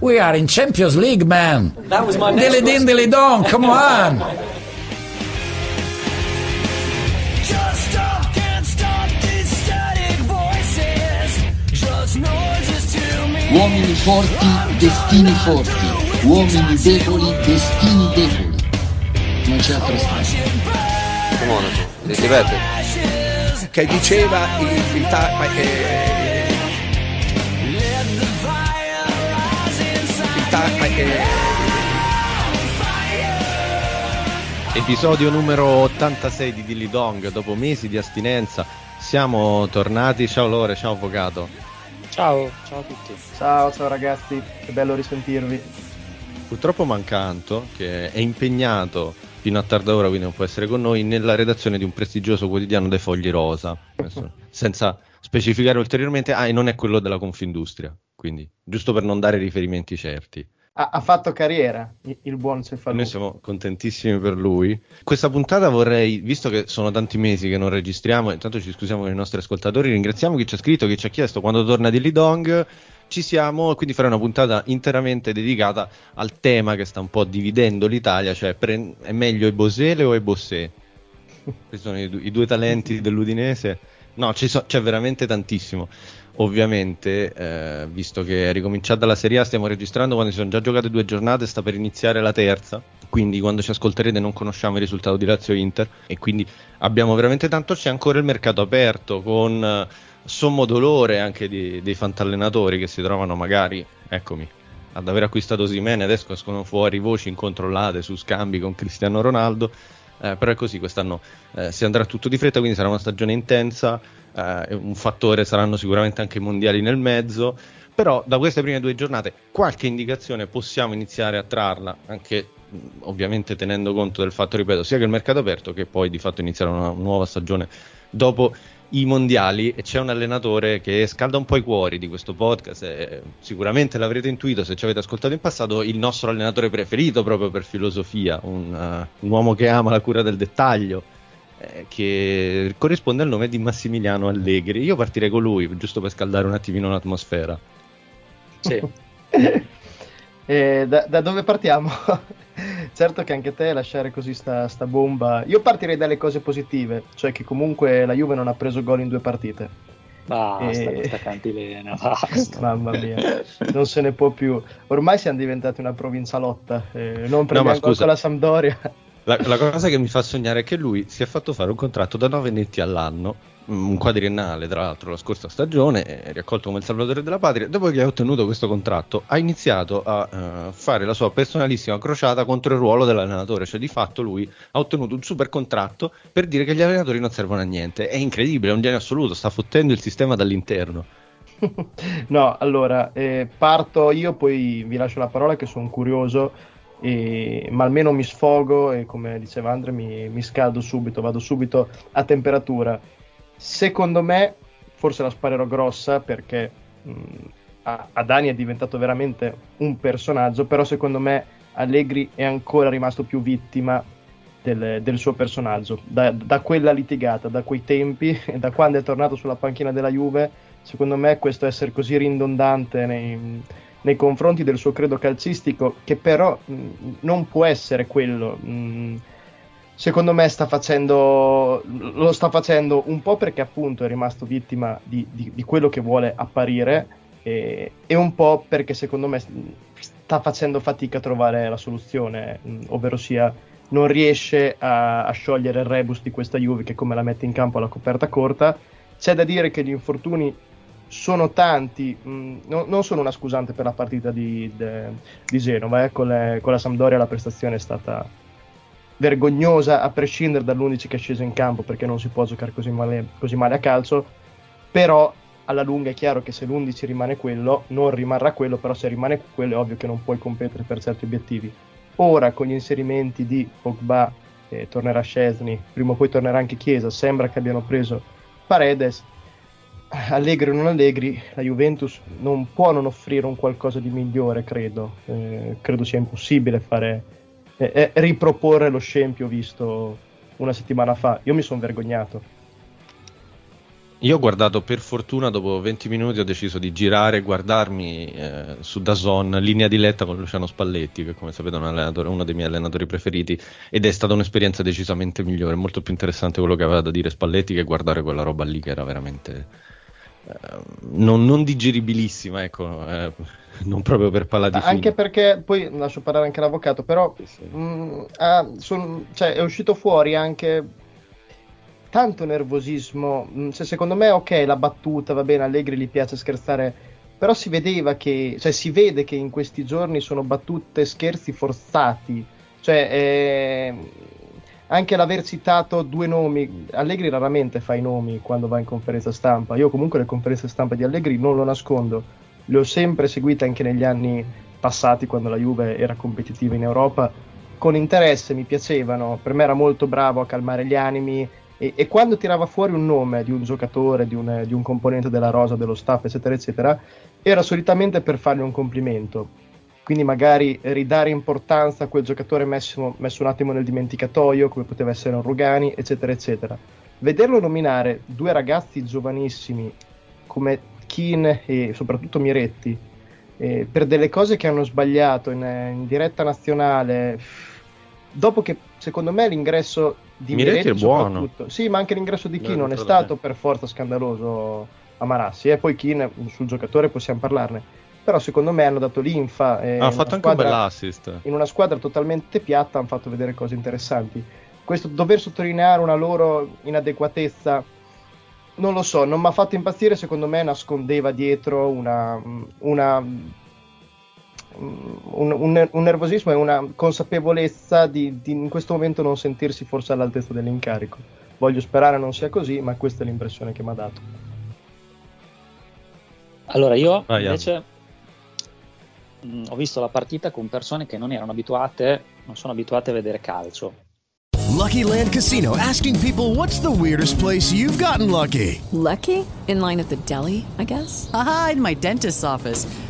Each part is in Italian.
We are in Champions League, man. That was my next Dilly din, question. dilly dong. Come on. Just stop, can't stop these static voices. Just noises to me. Uomini forti, destini forti. Uomini deboli, destini deboli. Non c'è altra strada. Monaco, ripete. che diceva il, il ta- ma, eh, il Episodio numero 86 di Dilly Dong, dopo mesi di astinenza siamo tornati, ciao Lore, ciao Avvocato. Ciao, ciao a tutti. Ciao, ciao ragazzi, che bello risentirvi. Purtroppo Mancanto, che è impegnato fino a tarda ora, quindi non può essere con noi, nella redazione di un prestigioso quotidiano dei Fogli Rosa, senza specificare ulteriormente, ah e non è quello della Confindustria, quindi giusto per non dare riferimenti certi. Ha, ha fatto carriera il, il buon Cefalù. Noi siamo contentissimi per lui. Questa puntata vorrei, visto che sono tanti mesi che non registriamo, intanto ci scusiamo con i nostri ascoltatori, ringraziamo chi ci ha scritto, chi ci ha chiesto quando torna di Lidong. Ci siamo, quindi farei una puntata interamente dedicata al tema che sta un po' dividendo l'Italia, cioè pre- è meglio Ebosele o Ebossé? Questi sono i, du- i due talenti dell'Udinese. No, ci so- c'è veramente tantissimo. Ovviamente, eh, visto che è ricominciata la Serie A, stiamo registrando quando si sono già giocate due giornate, sta per iniziare la terza. Quindi, quando ci ascolterete, non conosciamo il risultato di Lazio Inter. E quindi abbiamo veramente tanto. C'è ancora il mercato aperto con eh, sommo dolore anche di- dei fantallenatori che si trovano magari, eccomi, ad aver acquistato Simene. Adesso escono fuori voci incontrollate su scambi con Cristiano Ronaldo. Eh, però è così, quest'anno eh, si andrà tutto di fretta, quindi sarà una stagione intensa. eh, un fattore saranno sicuramente anche i mondiali nel mezzo. Però da queste prime due giornate qualche indicazione possiamo iniziare a trarla, anche ovviamente tenendo conto del fatto, ripeto, sia che il mercato aperto che poi di fatto inizierà una nuova stagione dopo i mondiali e c'è un allenatore che scalda un po' i cuori di questo podcast e sicuramente l'avrete intuito se ci avete ascoltato in passato il nostro allenatore preferito proprio per filosofia un, uh, un uomo che ama la cura del dettaglio eh, che corrisponde al nome di Massimiliano Allegri io partirei con lui giusto per scaldare un attimino l'atmosfera Sì. E da, da dove partiamo? certo che anche te lasciare così sta, sta bomba. Io partirei dalle cose positive, cioè che comunque la Juve non ha preso gol in due partite. Basta E- questa cantilena, basta. Mamma mia, non se ne può più. Ormai siamo diventati una provincialotta. eh, non prendiamo scusa. la Sampdoria. La, la cosa che mi fa sognare è che lui si è fatto fare un contratto da 9 netti all'anno, un quadriennale tra l'altro la scorsa stagione, è riaccolto come il salvatore della patria. Dopo che ha ottenuto questo contratto, ha iniziato a eh, fare la sua personalissima crociata contro il ruolo dell'allenatore. Cioè, di fatto, lui ha ottenuto un super contratto per dire che gli allenatori non servono a niente. È incredibile, è un genio assoluto, sta fottendo il sistema dall'interno. No, allora eh, parto io, poi vi lascio la parola che sono curioso, e- ma almeno mi sfogo e come diceva Andre mi, mi scaldo subito, vado subito a temperatura. Secondo me, forse la sparerò grossa perché mh, a- Adani è diventato veramente un personaggio, però secondo me Allegri è ancora rimasto più vittima del, del suo personaggio, da, da quella litigata, da quei tempi, da quando è tornato sulla panchina della Juve secondo me questo essere così ridondante nei, nei confronti del suo credo calcistico, che però mh, non può essere quello. mh, secondo me sta facendo, lo sta facendo un po' perché appunto è rimasto vittima di, di- di quello che vuole apparire e, e un po' perché secondo me sta facendo fatica a trovare la soluzione, ovvero sia non riesce a, a sciogliere il rebus di questa Juve che come la mette in campo alla coperta corta. C'è da dire che gli infortuni sono tanti, no- non sono una scusante per la partita di, de- di Genova, eh, con, le- con la Sampdoria la prestazione è stata vergognosa a prescindere dall'11 che è sceso in campo perché non si può giocare così male, così male a calcio, però alla lunga è chiaro che se l'11 rimane quello, non rimarrà quello, però se rimane quello è ovvio che non puoi competere per certi obiettivi. Ora con gli inserimenti di Pogba, eh, tornerà Scesni, prima o poi tornerà anche Chiesa, sembra che abbiano preso Paredes, Allegri o non Allegri, la Juventus non può non offrire un qualcosa di migliore, credo. Eh, credo sia impossibile fare, eh, riproporre lo scempio visto una settimana fa. Io mi sono vergognato. Io ho guardato per fortuna dopo 20 minuti ho deciso di girare e guardarmi eh, su Dazon linea diletta con Luciano Spalletti che come sapete è un uno dei miei allenatori preferiti ed è stata un'esperienza decisamente migliore, molto più interessante quello che aveva da dire Spalletti che guardare quella roba lì che era veramente non, non digeribilissima, ecco, eh, non proprio per palati fini. Anche perché, poi lascio parlare anche l'avvocato, però mh, ah, son- cioè, è uscito fuori anche tanto nervosismo. mh, se secondo me, ok, la battuta va bene, Allegri gli piace scherzare, però si vedeva che, cioè si vede che in questi giorni sono battute scherzi forzati. Cioè, eh, anche l'aver citato due nomi, Allegri raramente fa i nomi quando va in conferenza stampa. Io comunque le conferenze stampa di Allegri non lo nascondo, le ho sempre seguite anche negli anni passati quando la Juve era competitiva in Europa. Con interesse mi piacevano, per me era molto bravo a calmare gli animi e, e quando tirava fuori un nome di un giocatore, di un, di un componente della rosa, dello staff, eccetera, eccetera, era solitamente per fargli un complimento quindi magari ridare importanza a quel giocatore messo, messo un attimo nel dimenticatoio, come poteva essere un Rugani, eccetera, eccetera. Vederlo nominare due ragazzi giovanissimi come Keane e soprattutto Miretti eh, per delle cose che hanno sbagliato in, in diretta nazionale, dopo che secondo me l'ingresso di Miretti Miretti, è buono. sì, ma anche l'ingresso di Keane non è stato per forza scandaloso a Marassi, e poi Keane sul giocatore possiamo parlarne però secondo me hanno dato linfa. e Ah, ha fatto anche un squadra- bell'assist. In una squadra totalmente piatta hanno fatto vedere cose interessanti. Questo dover sottolineare una loro inadeguatezza, non lo so, non mi ha fatto impazzire, secondo me nascondeva dietro una, una- un, un- un nervosismo e una consapevolezza di, di in questo momento non sentirsi forse all'altezza dell'incarico. Voglio sperare non sia così, ma questa è l'impressione che mi ha dato. Allora, io invece mh, ho visto la partita con persone che non erano abituate, non sono abituate a vedere calcio. Lucky Land Casino asking people what's the weirdest place you've gotten lucky? Lucky? In line at the deli, I guess? Aha, in my dentist's office.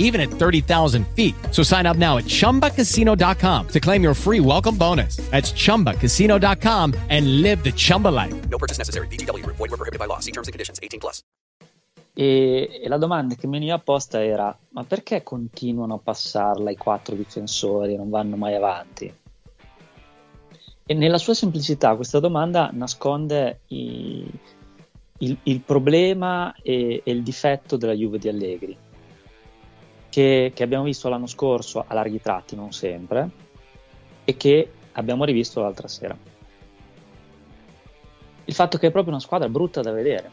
even at 30,000 feet. So sign up now at ChumbaCasino.com to claim your free welcome bonus. That's ChumbaCasino.com and live the Chumba life. No purchase necessary. VGW Group. Void were prohibited by law. See terms and conditions. 18 plus. E, e la domanda che mi veniva posta era: ma perché continuano a passarla i quattro difensori e non vanno mai avanti? E nella sua semplicità, questa domanda nasconde i- il, il problema e, e il difetto della Juve di Allegri, che, che abbiamo visto l'anno scorso a larghi tratti, non sempre, e che abbiamo rivisto l'altra sera. Il fatto che è proprio una squadra brutta da vedere,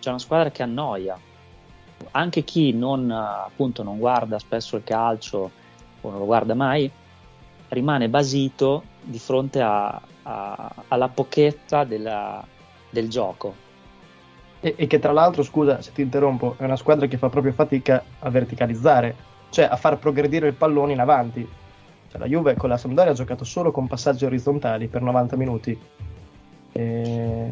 c'è una squadra che annoia. Anche chi non, appunto, non guarda spesso il calcio o non lo guarda mai, rimane basito di fronte a- a- alla pochezza della- del gioco. E, e che tra l'altro, scusa se ti interrompo, è una squadra che fa proprio fatica a verticalizzare, cioè a far progredire il pallone in avanti. Cioè, la Juve con la Sampdoria ha giocato solo con passaggi orizzontali per 90 minuti. E...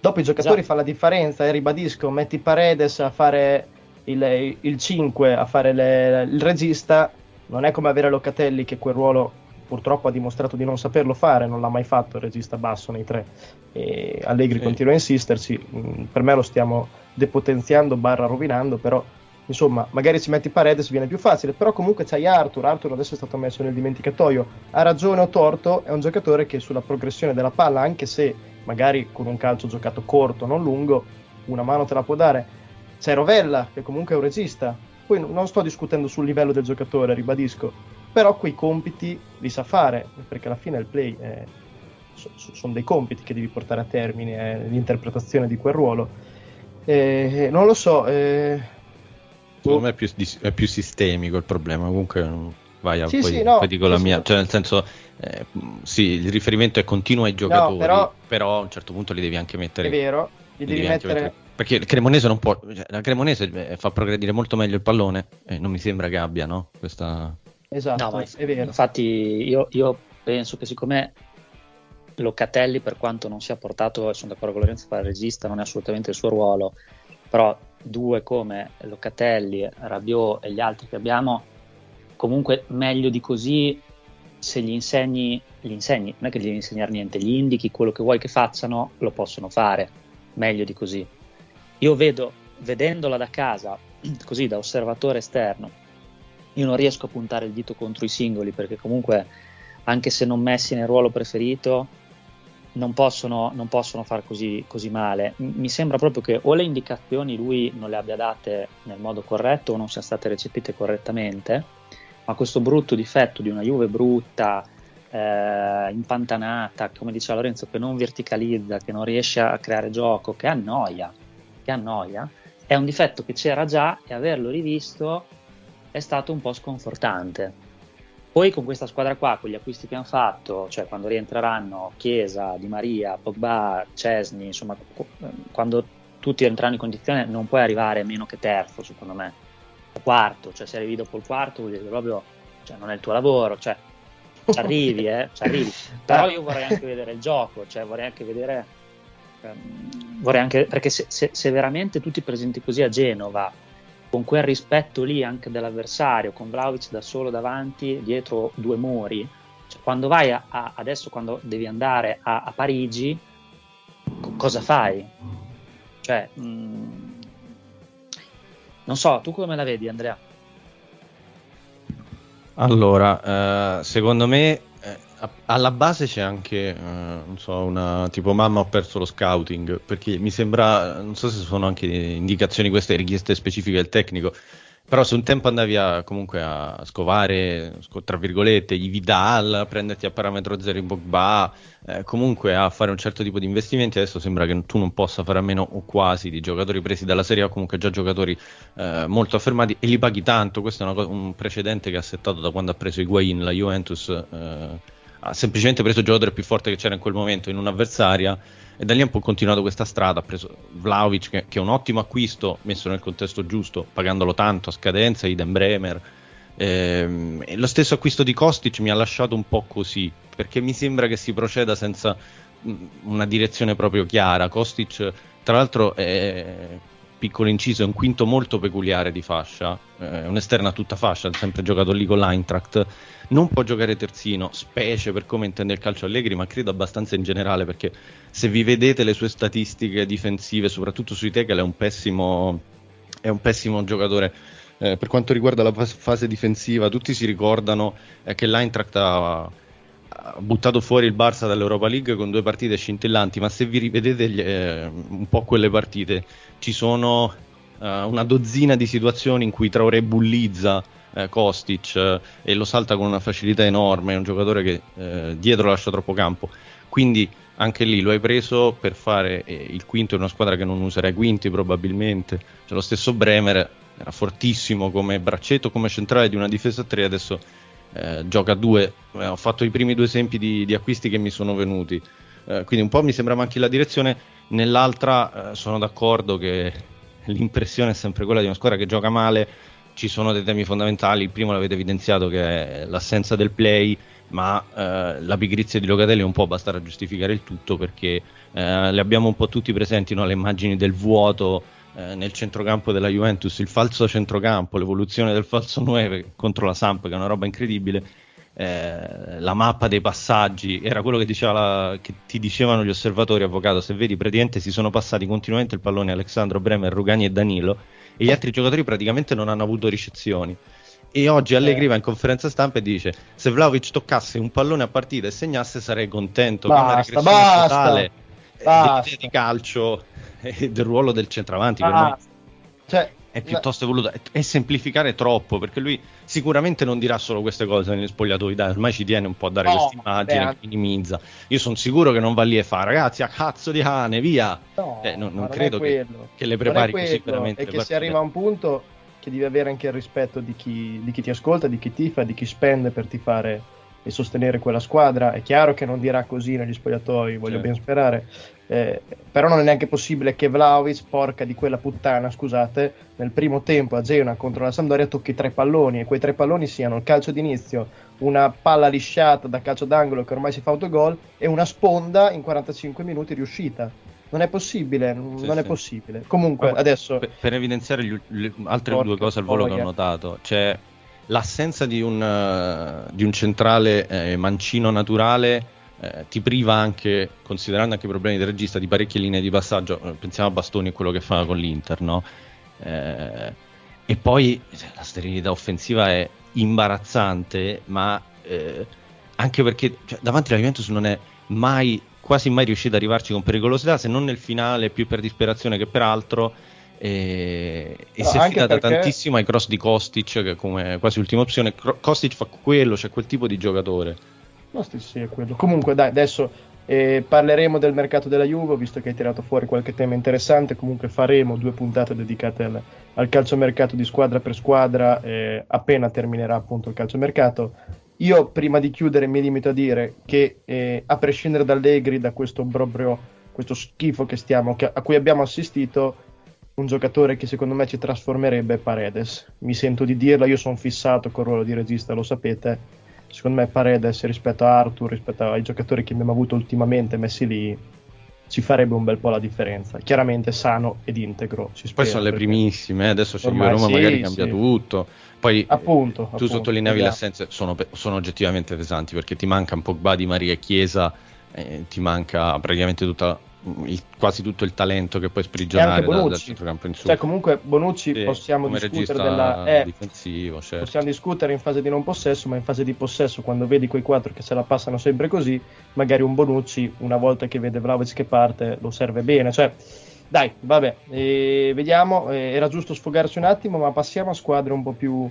Dopo i giocatori Esatto. fanno la differenza e ribadisco, metti Paredes a fare il, il 5, a fare le- il regista, non è come avere Locatelli che quel ruolo purtroppo ha dimostrato di non saperlo fare, non l'ha mai fatto il regista basso nei tre. E Allegri Sì. continua a insisterci, mm, per me lo stiamo depotenziando barra rovinando, però insomma, magari ci metti Paredes viene più facile, però comunque c'hai Arthur, Arthur adesso è stato messo nel dimenticatoio, ha ragione o torto, è un giocatore che sulla progressione della palla, anche se magari con un calcio giocato corto, non lungo, una mano te la può dare. C'è Rovella, che comunque è un regista, poi non sto discutendo sul livello del giocatore, ribadisco, però quei compiti li sa fare, perché alla fine il play è- so- so- sono dei compiti che devi portare a termine, è l'interpretazione di quel ruolo. Eh, non lo so, eh, Secondo me è più, è più sistemico il problema. Comunque, mm, vai a Sì, poi, sì, no, poi dico la mia. Cioè, nel senso, eh, mm, sì, il riferimento è continuo ai giocatori, però- però, a un certo punto li devi anche mettere. è vero, gli li devi anche mettere... Perché il Cremonese non può. cioè, la Cremonese eh, fa progredire molto meglio il pallone. E non mi sembra che abbia, no? Questa. Esatto, No, è vero. Infatti, io, io penso che siccome Locatelli, per quanto non sia portato, sono d'accordo con Lorenzo, fa il regista, non è assolutamente il suo ruolo, però due come Locatelli, Rabiot e gli altri che abbiamo, comunque meglio di così, se gli insegni, gli insegni, non è che gli devi insegnare niente, gli indichi quello che vuoi che facciano, lo possono fare, meglio di così. Io vedo, vedendola da casa, così da osservatore esterno, io non riesco a puntare il dito contro i singoli perché comunque anche se non messi nel ruolo preferito non possono, non possono far così, così male. Mi sembra proprio che o le indicazioni lui non le abbia date nel modo corretto o non siano state recepite correttamente, ma questo brutto difetto di una Juve brutta, eh, impantanata, come diceva Lorenzo, che non verticalizza, che non riesce a creare gioco, che annoia, che annoia, è un difetto che c'era già e averlo rivisto è stato un po' sconfortante. Poi con questa squadra qua, con gli acquisti che hanno fatto, cioè quando rientreranno Chiesa, Di Maria, Pogba, Cesni, insomma, qu- quando tutti entrano in condizione non puoi arrivare meno che terzo, secondo me. O quarto, cioè se arrivi dopo il quarto vuol dire che proprio cioè, non è il tuo lavoro, cioè ci arrivi, eh, ci arrivi. Però io vorrei anche vedere il gioco, cioè vorrei anche vedere ehm, vorrei anche perché se, se- se veramente tu ti presenti così a Genova con quel rispetto lì anche dell'avversario, con Vlaovic da solo davanti, dietro due muri, cioè, quando vai a, a- adesso, quando devi andare a, a Parigi, co- cosa fai? Cioè, mh, non so, tu come la vedi, Andrea? Allora, eh, secondo me alla base c'è anche, eh, non so, una tipo mamma ho perso lo scouting, perché mi sembra, non so se sono anche indicazioni queste, richieste specifiche del tecnico, però se un tempo andavi a, comunque a scovare, sco- tra virgolette, i Vidal, a prenderti a parametro zero in Pogba, eh, comunque a fare un certo tipo di investimenti, adesso sembra che tu non possa fare a meno o quasi di giocatori presi dalla Serie A, comunque già giocatori eh, molto affermati e li paghi tanto. Questo è una un precedente che ha settato da quando ha preso Higuain, la Juventus eh, ha semplicemente preso il giocatore più forte che c'era in quel momento in un'avversaria e da lì ha un po' continuato questa strada. Ha preso Vlaovic, che, che è un ottimo acquisto messo nel contesto giusto, pagandolo tanto a scadenza, Idem Bremer. Ehm, e lo stesso acquisto di Kostic mi ha lasciato un po' così perché mi sembra che si proceda senza mh, una direzione proprio chiara. Kostic, tra l'altro, è piccolo inciso, è un quinto molto peculiare di fascia, eh, è un'esterna tutta fascia, ha sempre giocato lì con l'Eintracht. Non può giocare terzino, specie per come intende il calcio Allegri, ma credo abbastanza in generale perché se vi vedete le sue statistiche difensive, soprattutto sui tackle, è un pessimo, è un pessimo giocatore. Eh, per quanto riguarda la fas- fase difensiva, tutti si ricordano eh, che l'Eintracht ha, ha buttato fuori il Barça dall'Europa League con due partite scintillanti, ma se vi rivedete gli- eh, un po' quelle partite, ci sono eh, una dozzina di situazioni in cui Traoré bullizza eh, Kostic eh, e lo salta con una facilità enorme, è un giocatore che eh, dietro lascia troppo campo. Quindi anche lì lo hai preso per fare eh, il quinto in una squadra che non userà i quinti probabilmente. C'è lo stesso Bremer, era fortissimo come braccetto, come centrale di una difesa a 3, adesso eh, gioca a 2. Eh, ho fatto i primi due esempi di, di acquisti che mi sono venuti. Quindi un po' mi sembra manchi la direzione, nell'altra sono d'accordo che l'impressione è sempre quella di una squadra che gioca male. Ci sono dei temi fondamentali. Il primo l'avete evidenziato che è l'assenza del play, ma eh, la pigrizia di Locatelli un po' basterà a giustificare il tutto perché eh, le abbiamo un po' tutti presenti no? le immagini del vuoto eh, nel centrocampo della Juventus, il falso centrocampo, l'evoluzione del falso 9 contro la Samp, che è una roba incredibile. eh, la mappa dei passaggi era quello che, diceva la- che ti dicevano gli osservatori avvocato se vedi praticamente si sono passati continuamente il pallone Alessandro Bremer, Rugani e Danilo e gli altri giocatori praticamente non hanno avuto ricezioni. E oggi Allegri va in conferenza stampa e dice: Se Vlaovic toccasse un pallone a partita e segnasse, sarei contento. che è una Basta, regressione basta, totale eh, basta. dell'idea di calcio e del ruolo del centravanti. Ah, cioè, è piuttosto evoluto è, è semplificare troppo perché lui sicuramente non dirà solo queste cose negli spogliatoi dai ormai ci tiene un po' a dare No, questa immagine che minimizza io sono sicuro che non va lì e fa ragazzi a cazzo di cane via No, Eh, non, ma non credo che, che le prepari così veramente le che si arriva a un punto che devi avere anche il rispetto di chi, di chi ti ascolta, di chi tifa, di chi spende per tifare e sostenere quella squadra. È chiaro che non dirà così negli spogliatoi, voglio Certo. ben sperare. Eh, però non è neanche possibile che Vlaovic, porca di quella puttana, scusate, nel primo tempo a Genoa contro la Sampdoria tocchi tre palloni e quei tre palloni siano il calcio d'inizio, una palla lisciata da calcio d'angolo che ormai si fa autogol e una sponda in 45 minuti riuscita. Non è possibile, Sì, non è sì. possibile. Comunque, Ma adesso per, per evidenziare gli le altre Porca due cose al volo che ho notato c'è l'assenza di un, eh, di un centrale eh, mancino naturale eh, ti priva anche, considerando anche i problemi del regista, di parecchie linee di passaggio. Eh, Pensiamo a Bastoni e quello che fa con l'Inter, no? Eh, e poi cioè, la sterilità offensiva è imbarazzante, ma eh, anche perché cioè, davanti alla Juventus non è mai, quasi mai riuscita ad arrivarci con pericolosità, se non nel finale, più per disperazione che per altro. E, e No, si è affidata perché- tantissimo ai cross di Kostic, che come quasi ultima opzione. Kostic fa quello, c'è quel tipo di giocatore. Sì, sì, è quello. Comunque, dai, adesso eh, parleremo del mercato della Juve, visto che hai tirato fuori qualche tema interessante. Comunque faremo due puntate dedicate al, al calciomercato di squadra per squadra eh, appena terminerà appunto il calciomercato. Io prima di chiudere mi limito a dire che eh, a prescindere da Allegri, da questo proprio questo schifo che stiamo, che- a cui abbiamo assistito, un giocatore che secondo me ci trasformerebbe è Paredes. Mi sento di dirlo, io sono fissato col ruolo di regista, lo sapete. Secondo me Paredes rispetto a Arthur, rispetto ai giocatori che abbiamo avuto ultimamente messi lì, ci farebbe un bel po' la differenza. Chiaramente sano ed integro. Si Poi spera, sono le primissime, eh, adesso Juve Roma, sì, magari cambia sì. tutto. Poi Appunto, tu appunto, sottolineavi le esatto. assenze, sono, sono oggettivamente pesanti perché ti manca un Pogba di Maria Chiesa, eh, ti manca praticamente tutta, il- quasi tutto il talento che puoi sprigionare da- dal centrocampo in su. Cioè, comunque Bonucci Sì, possiamo discutere della... eh, difensivo, certo. Possiamo discutere in fase di non possesso, ma in fase di possesso, quando vedi quei quattro che se la passano sempre così, magari un Bonucci, una volta che vede Vlaovic che parte, lo serve bene. Cioè, dai, vabbè, eh, vediamo. eh, era giusto sfogarci un attimo, ma passiamo a squadre un po' più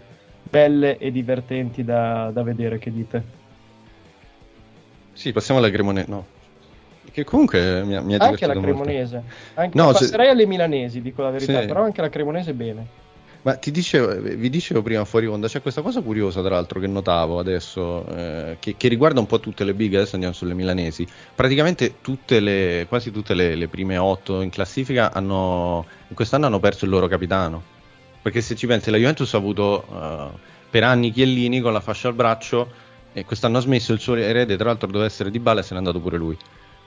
belle e divertenti da, da vedere. Che dite? Sì, passiamo alla Cremonese. No. Che comunque mi ha, mi ha Anche la. Cremonese. Anche, No, se- passerei alle milanesi, dico la verità, Sì. però anche la Cremonese bene. Ma ti dicevo, eh, vi dicevo prima fuori onda, c'è questa cosa curiosa tra l'altro che notavo adesso, eh, che, che riguarda un po' tutte le big, adesso andiamo sulle milanesi. Praticamente tutte le, quasi tutte le, le prime otto in classifica hanno, in quest'anno hanno perso il loro capitano. Perché se ci pensi, la Juventus ha avuto eh, per anni Chiellini con la fascia al braccio e quest'anno ha smesso il suo erede, tra l'altro doveva essere Di Bala e se n'è andato pure lui.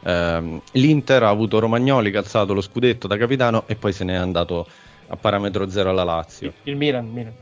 Ehm, L'Inter ha avuto Romagnoli che ha alzato lo scudetto da capitano e poi se n'è andato a parametro zero alla Lazio. Il Milan, il Milan.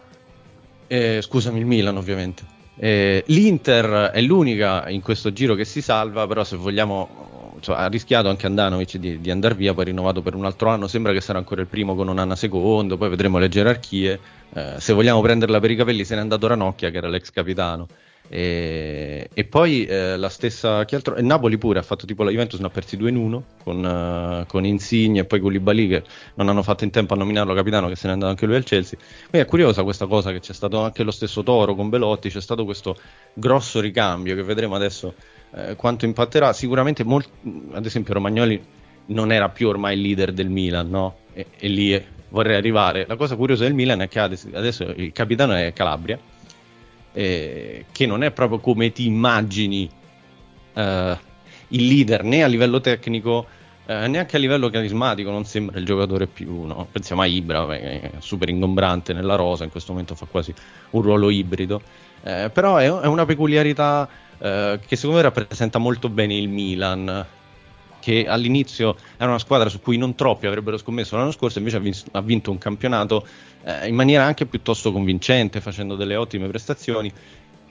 Eh, scusami, il Milan ovviamente. Eh, L'Inter è l'unica in questo giro che si salva, però se vogliamo, cioè, ha rischiato anche Andanovic di, di andare via, poi rinnovato per un altro anno, sembra che sarà ancora il primo con un anno secondo, poi vedremo le gerarchie. Eh, se vogliamo prenderla per i capelli se n'è andato Ranocchia che era l'ex capitano. E, e poi eh, la stessa che altro, e Napoli pure ha fatto tipo la Juventus ne ha persi 2 in 1 con, eh, con Insigne e poi Koulibaly che non hanno fatto in tempo a nominarlo capitano che se n'è andato anche lui al Chelsea. Quindi è curiosa questa cosa che c'è stato anche lo stesso Toro con Belotti c'è stato questo grosso ricambio che vedremo adesso eh, quanto impatterà. Sicuramente molt- ad esempio Romagnoli non era più ormai il leader del Milan no? e, e lì vorrei arrivare. La cosa curiosa del Milan è che ades- adesso il capitano è Calabria eh, che non è proprio come ti immagini eh, il leader né a livello tecnico eh, neanche a livello carismatico non sembra il giocatore più no? pensiamo a Ibra che è super ingombrante nella rosa in questo momento fa quasi un ruolo ibrido Eh, però è, è una peculiarità eh, che secondo me rappresenta molto bene il Milan che all'inizio era una squadra su cui non troppi avrebbero scommesso l'anno scorso, invece ha, vis- ha vinto un campionato eh, in maniera anche piuttosto convincente, facendo delle ottime prestazioni.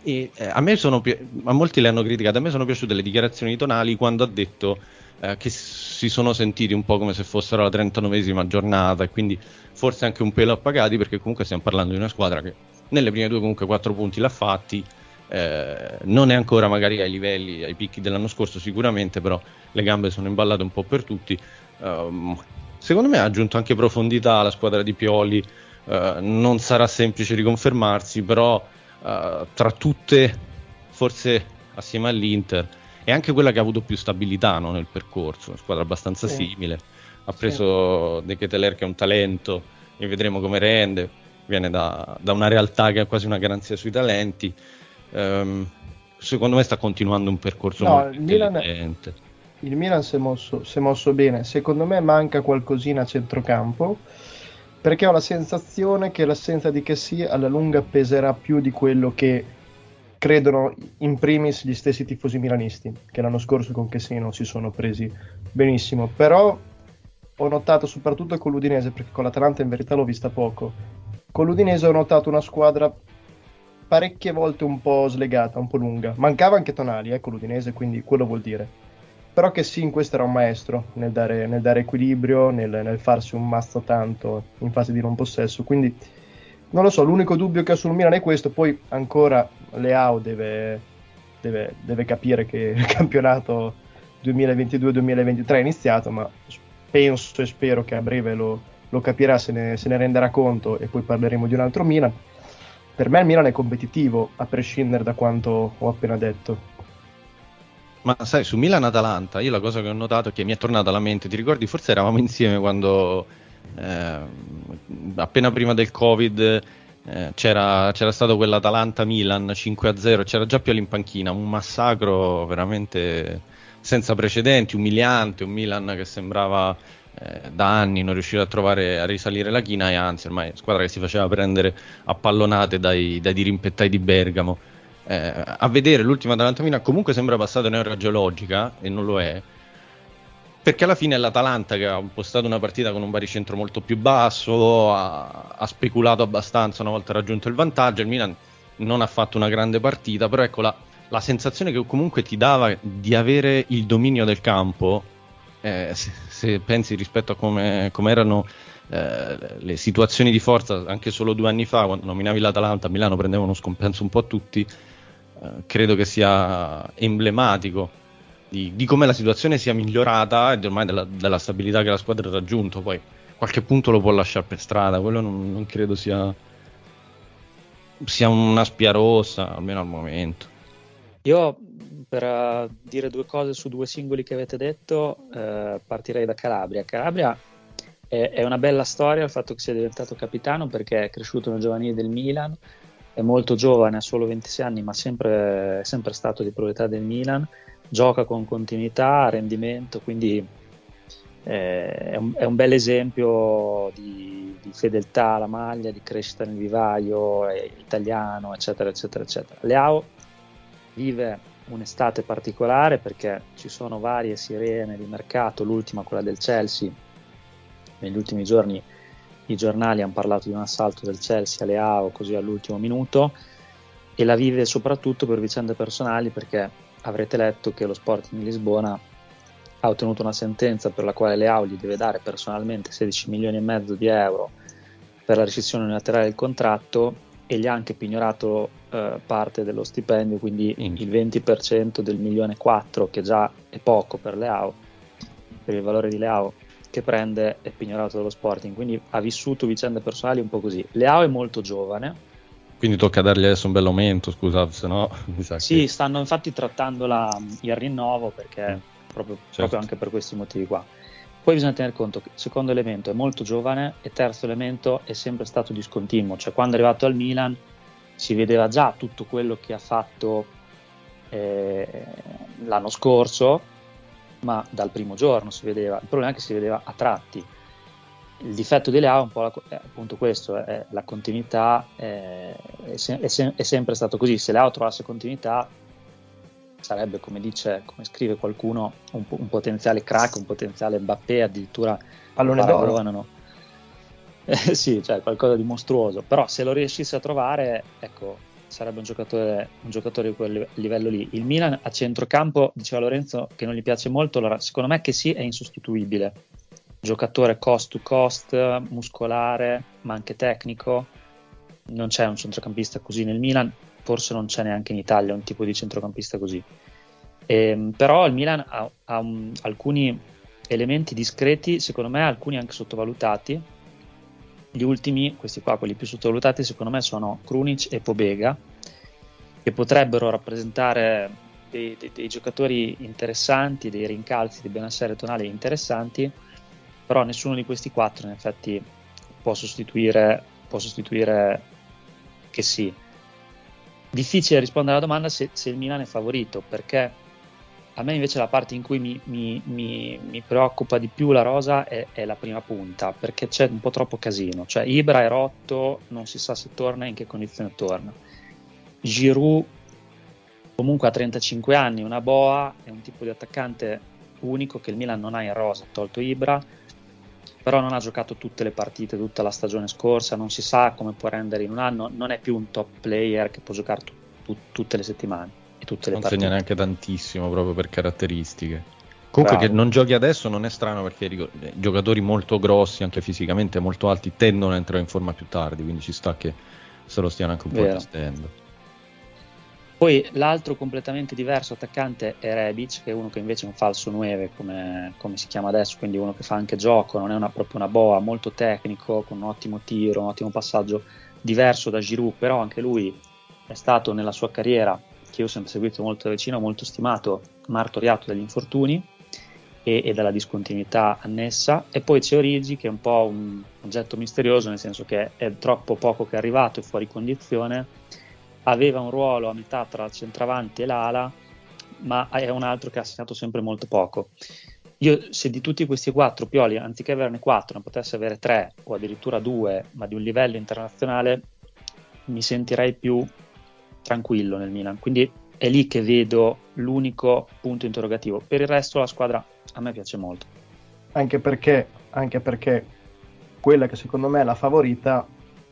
E eh, a sono a molti le hanno criticate, a me sono piaciute le dichiarazioni di Tonali quando ha detto eh, che si sono sentiti un po' come se fossero la 39esima giornata e quindi forse anche un pelo appagati perché comunque stiamo parlando di una squadra che nelle prime due comunque 4 punti l'ha fatti, eh, non è ancora magari ai livelli, ai picchi dell'anno scorso sicuramente, però le gambe sono imballate un po' per tutti. Um, secondo me ha aggiunto anche profondità alla squadra di Pioli, uh, non sarà semplice riconfermarsi, però uh, tra tutte, forse assieme all'Inter, è anche quella che ha avuto più stabilità no, nel percorso, una squadra abbastanza Sì. simile. Ha preso De Keteler che è un talento, e vedremo come rende, viene da, da una realtà che ha quasi una garanzia sui talenti. Ehm, secondo me sta continuando un percorso No, molto il Milan-. Il Milan si è, mosso, si è mosso bene, secondo me manca qualcosina a centrocampo perché ho la sensazione che l'assenza di Kessi alla lunga peserà più di quello che credono in primis gli stessi tifosi milanisti che l'anno scorso con Kessi non si sono presi benissimo, però ho notato soprattutto con l'Udinese perché con l'Atalanta in verità l'ho vista poco. Con l'Udinese ho notato una squadra parecchie volte un po' slegata, un po' lunga. Mancava anche Tonali eh, con l'Udinese, quindi quello vuol dire. Però che sì, in questo era un maestro nel dare, nel dare equilibrio, nel, nel farsi un mazzo tanto in fase di non possesso. Quindi non lo so, l'unico dubbio che ho sul Milan è questo. Poi ancora Leao deve, deve, deve capire che il campionato 2022-2023 è iniziato, ma penso e spero che a breve lo, lo capirà, se ne, se ne renderà conto e poi parleremo di un altro Milan. Per me il Milan è competitivo, a prescindere da quanto ho appena detto. Ma sai, su Milan-Atalanta, io la cosa che ho notato è che mi è tornata alla mente, ti ricordi, forse eravamo insieme quando, eh, appena prima del Covid, eh, c'era, c'era stato quell'Atalanta-Milan 5-0, c'era già Pioli in panchina, un massacro veramente senza precedenti, umiliante, un Milan che sembrava eh, da anni non riuscire a trovare a risalire la china e anzi ormai squadra che si faceva prendere a pallonate dai, dai dirimpettai di Bergamo. Eh, a vedere l'ultima Atalanta Milan comunque sembra passata un'era geologica e non lo è perché alla fine è l'Atalanta che ha impostato una partita con un baricentro molto più basso, ha, ha speculato abbastanza una volta raggiunto il vantaggio, il Milan non ha fatto una grande partita, però ecco la, la sensazione che comunque ti dava di avere il dominio del campo, eh, se, se pensi rispetto a come, come erano eh, le situazioni di forza anche solo due anni fa, quando nominavi l'Atalanta, a Milano prendeva uno scompenso un po' a tutti, credo che sia emblematico di, di come la situazione sia migliorata e ormai della, della stabilità che la squadra ha raggiunto. Poi qualche punto lo può lasciare per strada, quello non, non credo sia, sia una spia rossa, almeno al momento. Io per eh, dire due cose su due singoli che avete detto, eh, partirei da Calabria. Calabria è, è una bella storia il fatto che sia diventato capitano perché è cresciuto nel giovanile del Milan, è molto giovane, ha solo 26 anni, ma sempre, è sempre stato di proprietà del Milan, gioca con continuità, rendimento, quindi eh, è, un, è un bel esempio di, di fedeltà alla maglia, di crescita nel vivaio, è italiano, eccetera, eccetera, eccetera. Leao vive un'estate particolare perché ci sono varie sirene di mercato, l'ultima quella del Chelsea. Negli ultimi giorni i giornali hanno parlato di un assalto del Chelsea a Leao così all'ultimo minuto e la vive soprattutto per vicende personali perché avrete letto che lo Sporting di Lisbona ha ottenuto una sentenza per la quale Leao gli deve dare personalmente 16 milioni e mezzo di euro per la rescissione unilaterale del contratto e gli ha anche pignorato eh, parte dello stipendio, quindi il 20% del milione e 4 che già è poco per Leao, per il valore di Leao che prende è pignorato dallo Sporting, quindi ha vissuto vicende personali un po' così. Leao è molto giovane, Quindi tocca dargli adesso un bel aumento, scusate, se no mi sa sì, che... stanno infatti trattando la- il rinnovo perché proprio, Certo. proprio anche per questi motivi qua. Poi bisogna tener conto che il secondo elemento è molto giovane e terzo elemento è sempre stato discontinuo, cioè quando è arrivato al Milan si vedeva già tutto quello che ha fatto eh, l'anno scorso, ma dal primo giorno si vedeva, il problema è che si vedeva a tratti. Il difetto di Leao è un po' la- è appunto questo, è la continuità, eh, è, se- se- è sempre stato così, se Leao trovasse continuità sarebbe come dice, come scrive qualcuno, un, un potenziale crack, un potenziale Mbappé, addirittura Pallone lo d'oro. Eh, sì, cioè qualcosa di mostruoso, però se lo riuscisse a trovare, ecco, sarebbe un giocatore, un giocatore di quel livello lì. Il Milan a centrocampo, diceva Lorenzo che non gli piace molto, allora secondo me che sì è insostituibile. giocatore cost to cost, muscolare, ma anche tecnico. Non c'è un centrocampista così nel Milan, forse non c'è neanche in Italia un tipo di centrocampista così. Ehm, però il Milan ha, ha un- alcuni elementi discreti, secondo me alcuni anche sottovalutati. Gli ultimi, questi qua, quelli più sottovalutati, secondo me sono Krunic e Pobega, che potrebbero rappresentare dei, dei- dei giocatori interessanti, dei rincalzi di benessere tonale interessanti, però nessuno di questi quattro in effetti può sostituire, può sostituire che sì. Difficile rispondere alla domanda se, se il Milan è favorito, perché a me invece la parte in cui mi, mi- mi- mi preoccupa di più la rosa è, è la prima punta, perché c'è un po' troppo casino. Cioè Ibra è rotto, non si sa se torna e in che condizione torna. Giroud comunque ha 35 anni, una boa, è un tipo di attaccante unico che il Milan non ha in rosa, tolto Ibra, però non ha giocato tutte le partite, tutta la stagione scorsa, non si sa come può rendere in un anno, non è più un top player che può giocare tu- tu- tutte le settimane e tutte le Non partite. segna neanche tantissimo proprio per caratteristiche. Comunque Bravo. che non giochi adesso non è strano perché dico, eh, giocatori molto grossi, anche fisicamente molto alti, tendono a entrare in forma più tardi, quindi ci sta che se lo stiano anche un po' Vero. gestendo. Poi l'altro completamente diverso attaccante è Rebic, che è uno che invece è un falso 9, come, come si chiama adesso, quindi uno che fa anche gioco, non è una- proprio una boa, molto tecnico, con un ottimo tiro, un ottimo passaggio, diverso da Giroud, però anche lui è stato nella sua carriera, che io ho sempre seguito molto da vicino, molto stimato, martoriato dagli infortuni e, e dalla discontinuità annessa. E poi c'è Origi, che è un po' un oggetto misterioso, nel senso che è troppo poco che è arrivato, è fuori condizione aveva un ruolo a metà tra il centravanti e l'ala, ma è un altro che ha segnato sempre molto poco. Io, se di tutti questi quattro Pioli, anziché averne quattro, ne potesse avere tre o addirittura due, ma di un livello internazionale, mi sentirei più tranquillo nel Milan. Quindi è lì che vedo l'unico punto interrogativo. Per il resto, la squadra a me piace molto. anche perché, anche perché quella che secondo me è la favorita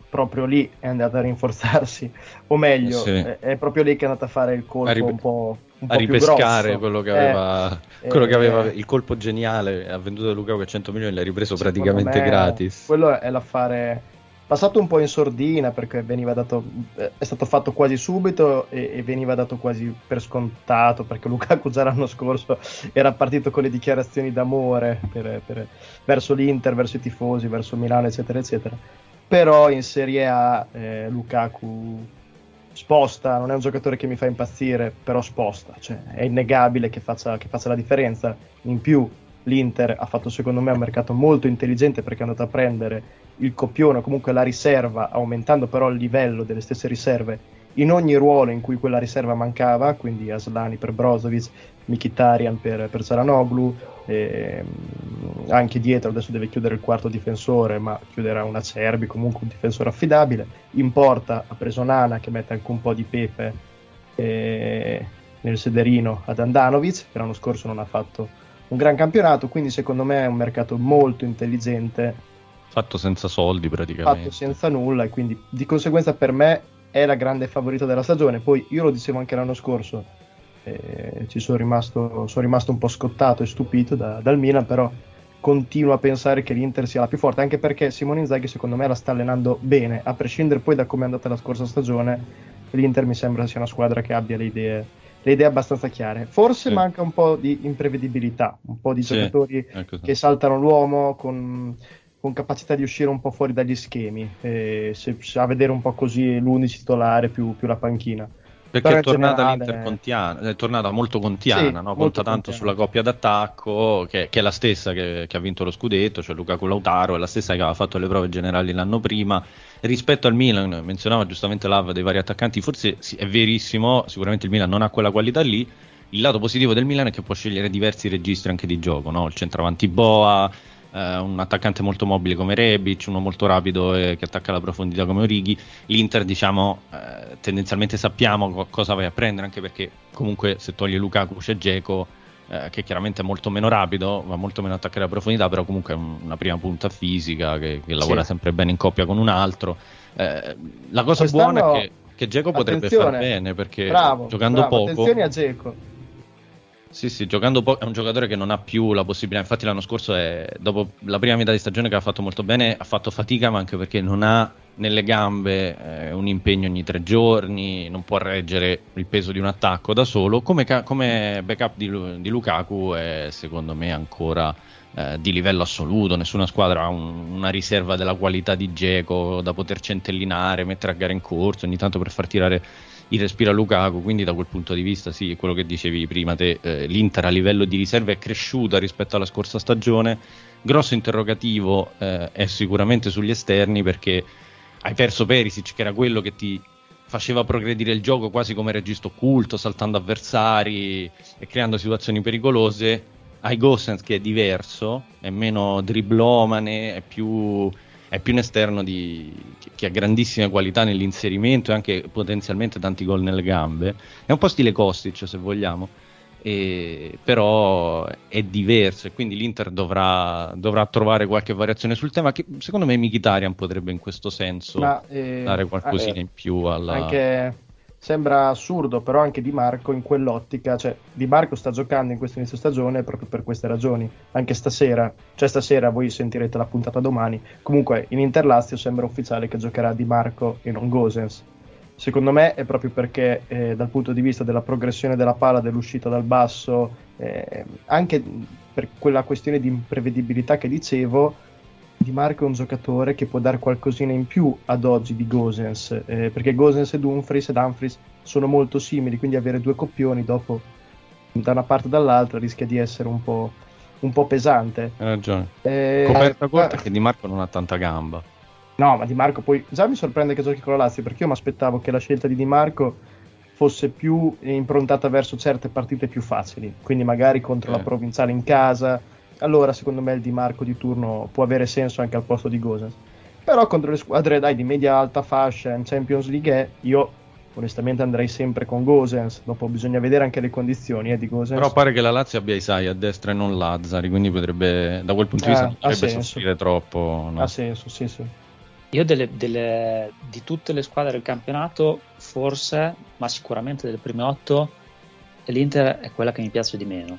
proprio lì è andata a rinforzarsi o meglio Sì. è, è proprio lì che è andata a fare il colpo A rip- un po', un a po' ripescare quello che Eh, aveva, quello che eh, aveva il colpo geniale ha venduto Lukaku a 100 milioni l'ha ripreso praticamente me gratis quello è l'affare passato un po' in sordina perché dato eh, è stato fatto quasi subito e, e veniva dato quasi per scontato perché Lukaku già l'anno scorso era partito con le dichiarazioni d'amore per- per- verso l'Inter, verso i tifosi, verso Milano eccetera eccetera però in Serie A eh, Lukaku sposta, non è un giocatore che mi fa impazzire, però sposta, cioè, è innegabile che faccia, che faccia la differenza. In più l'Inter ha fatto secondo me un mercato molto intelligente perché è andato a prendere il copione, o comunque la riserva, aumentando però il livello delle stesse riserve in ogni ruolo in cui quella riserva mancava, quindi Aslani per Brozovic, Mkhitaryan per, per Zaranoglu, ehm, anche dietro adesso deve chiudere il quarto difensore, ma chiuderà una Cerbi, comunque un difensore affidabile. In porta ha preso Nana che mette anche un po' di pepe eh, nel sederino ad Andanovic, che l'anno scorso non ha fatto un gran campionato, quindi secondo me è un mercato molto intelligente, fatto senza soldi fatto praticamente senza nulla e quindi di conseguenza per me è la grande favorita della stagione. Poi io lo dicevo anche l'anno scorso, eh, ci sono rimasto, sono rimasto un po' scottato e stupito da- dal Milan, però continuo a pensare che l'Inter sia la più forte, anche perché Simone Inzaghi secondo me la sta allenando bene, a prescindere poi da come è andata la scorsa stagione, l'Inter mi sembra sia una squadra che abbia le idee, le idee abbastanza chiare. Forse Sì. manca un po' di imprevedibilità, un po' di Sì, giocatori ecco che saltano l'uomo con, con capacità di uscire un po' fuori dagli schemi, e se, se- a vedere un po' così l'unico titolare più, più la panchina. Perché Però è tornata generale- è tornata molto contiana, Sì, no? molto conta tanto contiana. sulla coppia d'attacco, che, che è la stessa che, che ha vinto lo scudetto, cioè Lukaku Lautaro, è la stessa che aveva fatto le prove generali l'anno prima. Rispetto al Milan, menzionava giustamente Lav dei vari attaccanti, forse sì, è verissimo, sicuramente il Milan non ha quella qualità lì. Il lato positivo del Milan è che può scegliere diversi registri anche di gioco, no? il centravanti Boa, eh, un attaccante molto mobile come Rebic, uno molto rapido e che attacca la profondità come Orighi. L'Inter, diciamo, eh, tendenzialmente sappiamo co- cosa vai a prendere, anche perché comunque se togli Lukaku c'è Geco, eh, che chiaramente è molto meno rapido, va molto meno a attaccare la profondità, però comunque è un- una prima punta fisica che, che lavora Sì. sempre bene in coppia con un altro. Eh, la cosa Quest'anno- buona è che, che Geco potrebbe far bene perché bravo, giocando bravo, poco Attenzione a Geco. Sì, sì, giocando po- è un giocatore che non ha più la possibilità. Infatti, l'anno scorso, è, dopo la prima metà di stagione che ha fatto molto bene, ha fatto fatica, ma anche perché non ha nelle gambe eh, un impegno ogni tre giorni, non può reggere il peso di un attacco da solo. Come, ca- come backup di, di Lukaku è secondo me ancora eh, di livello assoluto. Nessuna squadra ha un- una riserva della qualità di Geco da poter centellinare, mettere a gara in corso ogni tanto per far tirare il respiro a Lukaku. Quindi, da quel punto di vista, sì, quello che dicevi prima, te, eh, l'Inter a livello di riserva è cresciuta rispetto alla scorsa stagione. Grosso interrogativo eh, è sicuramente sugli esterni perché hai perso Perisic, che era quello che ti faceva progredire il gioco quasi come registro occulto, saltando avversari e creando situazioni pericolose. Hai Gosens che è diverso, è meno driblomane, è più, è più un esterno di- che, ha grandissime qualità nell'inserimento e anche potenzialmente tanti gol nelle gambe. È un po' stile Kostic se vogliamo, e- però è diverso e quindi l'Inter dovrà, dovrà trovare qualche variazione sul tema che secondo me Mkhitaryan potrebbe in questo senso Ma, eh, dare qualcosina eh, in più alla... Anche sembra assurdo, però anche Di Marco in quell'ottica, cioè Di Marco sta giocando in questo inizio stagione proprio per queste ragioni, anche stasera, cioè stasera voi sentirete la puntata domani, comunque in Interlazio sembra ufficiale che giocherà Di Marco e non Gosens. Secondo me è proprio perché eh, dal punto di vista della progressione della palla, dell'uscita dal basso, eh, anche per quella questione di imprevedibilità che dicevo, Di Marco è un giocatore che può dare qualcosina in più ad oggi di Gosens, eh, perché Gosens e Dumfries e Dumfries sono molto simili, quindi avere due coppioni dopo da una parte e dall'altra rischia di essere un po', un po' pesante. Hai ragione. Eh, Coperta eh, corta che Di Marco non ha tanta gamba. No, ma Di Marco poi già mi sorprende che giochi con la Lazio perché io mi aspettavo che la scelta di Di Marco fosse più improntata verso certe partite più facili, quindi magari contro Eh. la Provinciale in casa. Allora, secondo me il Di Marco di turno può avere senso anche al posto di Gosens. Però contro le squadre dai, di media alta fascia in Champions League è, io onestamente andrei sempre con Gosens. Dopo bisogna vedere anche le condizioni eh, di Gosens. Però pare che la Lazio abbia Isai a destra e non Lazzari, quindi potrebbe, da quel punto di Eh, vista, dovrebbe senso. soffrire troppo. no? Ha senso, sì, sì. Io delle- delle- di tutte le squadre del campionato, forse, ma sicuramente delle prime otto, l'Inter è quella che mi piace di meno.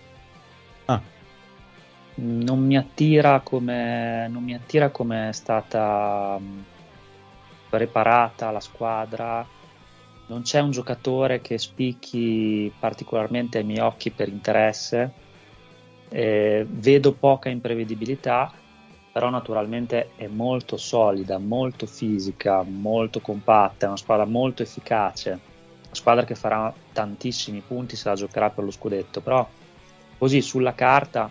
Ah. Non mi attira come, non mi attira come è stata mh, preparata la squadra. Non c'è un giocatore che spicchi particolarmente ai miei occhi per interesse. Eh, vedo poca imprevedibilità però naturalmente è molto solida, molto fisica, molto compatta, è una squadra molto efficace, una squadra che farà tantissimi punti se la giocherà per lo scudetto, però così sulla carta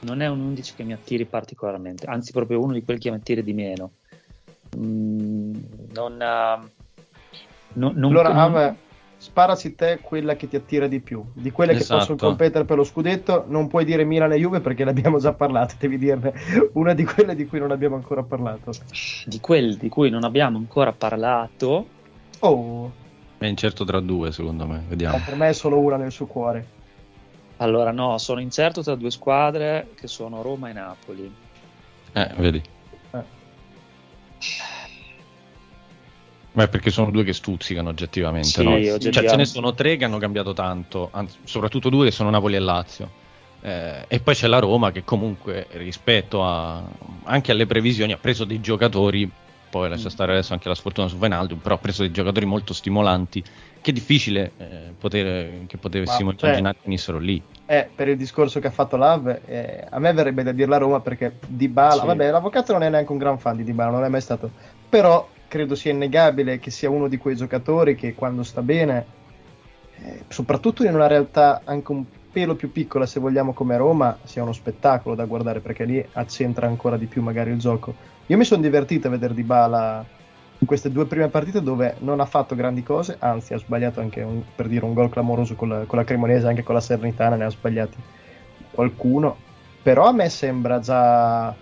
non è un 11 che mi attiri particolarmente, anzi proprio uno di quelli che mi attiri di meno. Mm, non, eh, non, non- allora, non- Ave, sparaci te quella che ti attira di più. Di quelle che Esatto. possono competere per lo scudetto, non puoi dire Milan e Juve perché ne abbiamo già parlato, devi dirne una di quelle di cui non abbiamo ancora parlato. di quelli di cui non abbiamo ancora parlato, Oh, È incerto tra due, secondo me. Vediamo. no, per me è solo una nel suo cuore. Allora no, sono incerto tra due squadre che sono Roma e Napoli. Eh, vedi. Eh. Ma è perché sono due che stuzzicano oggettivamente, Sì, no? oggettivamente. Cioè, ce ne sono tre che hanno cambiato tanto, anzi, soprattutto due che sono Napoli e Lazio. Eh, e poi c'è la Roma che comunque rispetto a, anche alle previsioni ha preso dei giocatori, poi lascia stare adesso anche la sfortuna su Venaldo, però ha preso dei giocatori molto stimolanti che è difficile eh, poter, che potessimo cioè- immaginare finissero lì. Eh, per il discorso che ha fatto Lav, eh, a me verrebbe da dire la Roma perché Di Bala, Sì. vabbè, l'avvocato non è neanche un gran fan di Di Bala, non è mai stato, però credo sia innegabile che sia uno di quei giocatori che quando sta bene, eh, soprattutto in una realtà anche un pelo più piccola se vogliamo come Roma, sia uno spettacolo da guardare perché lì accentra ancora di più magari il gioco. Io mi sono divertito a vedere Di Bala in queste due prime partite dove non ha fatto grandi cose, anzi ha sbagliato anche un- per dire un gol clamoroso con la, con la Cremonese, anche con la Salernitana ne ha sbagliati qualcuno, però a me sembra già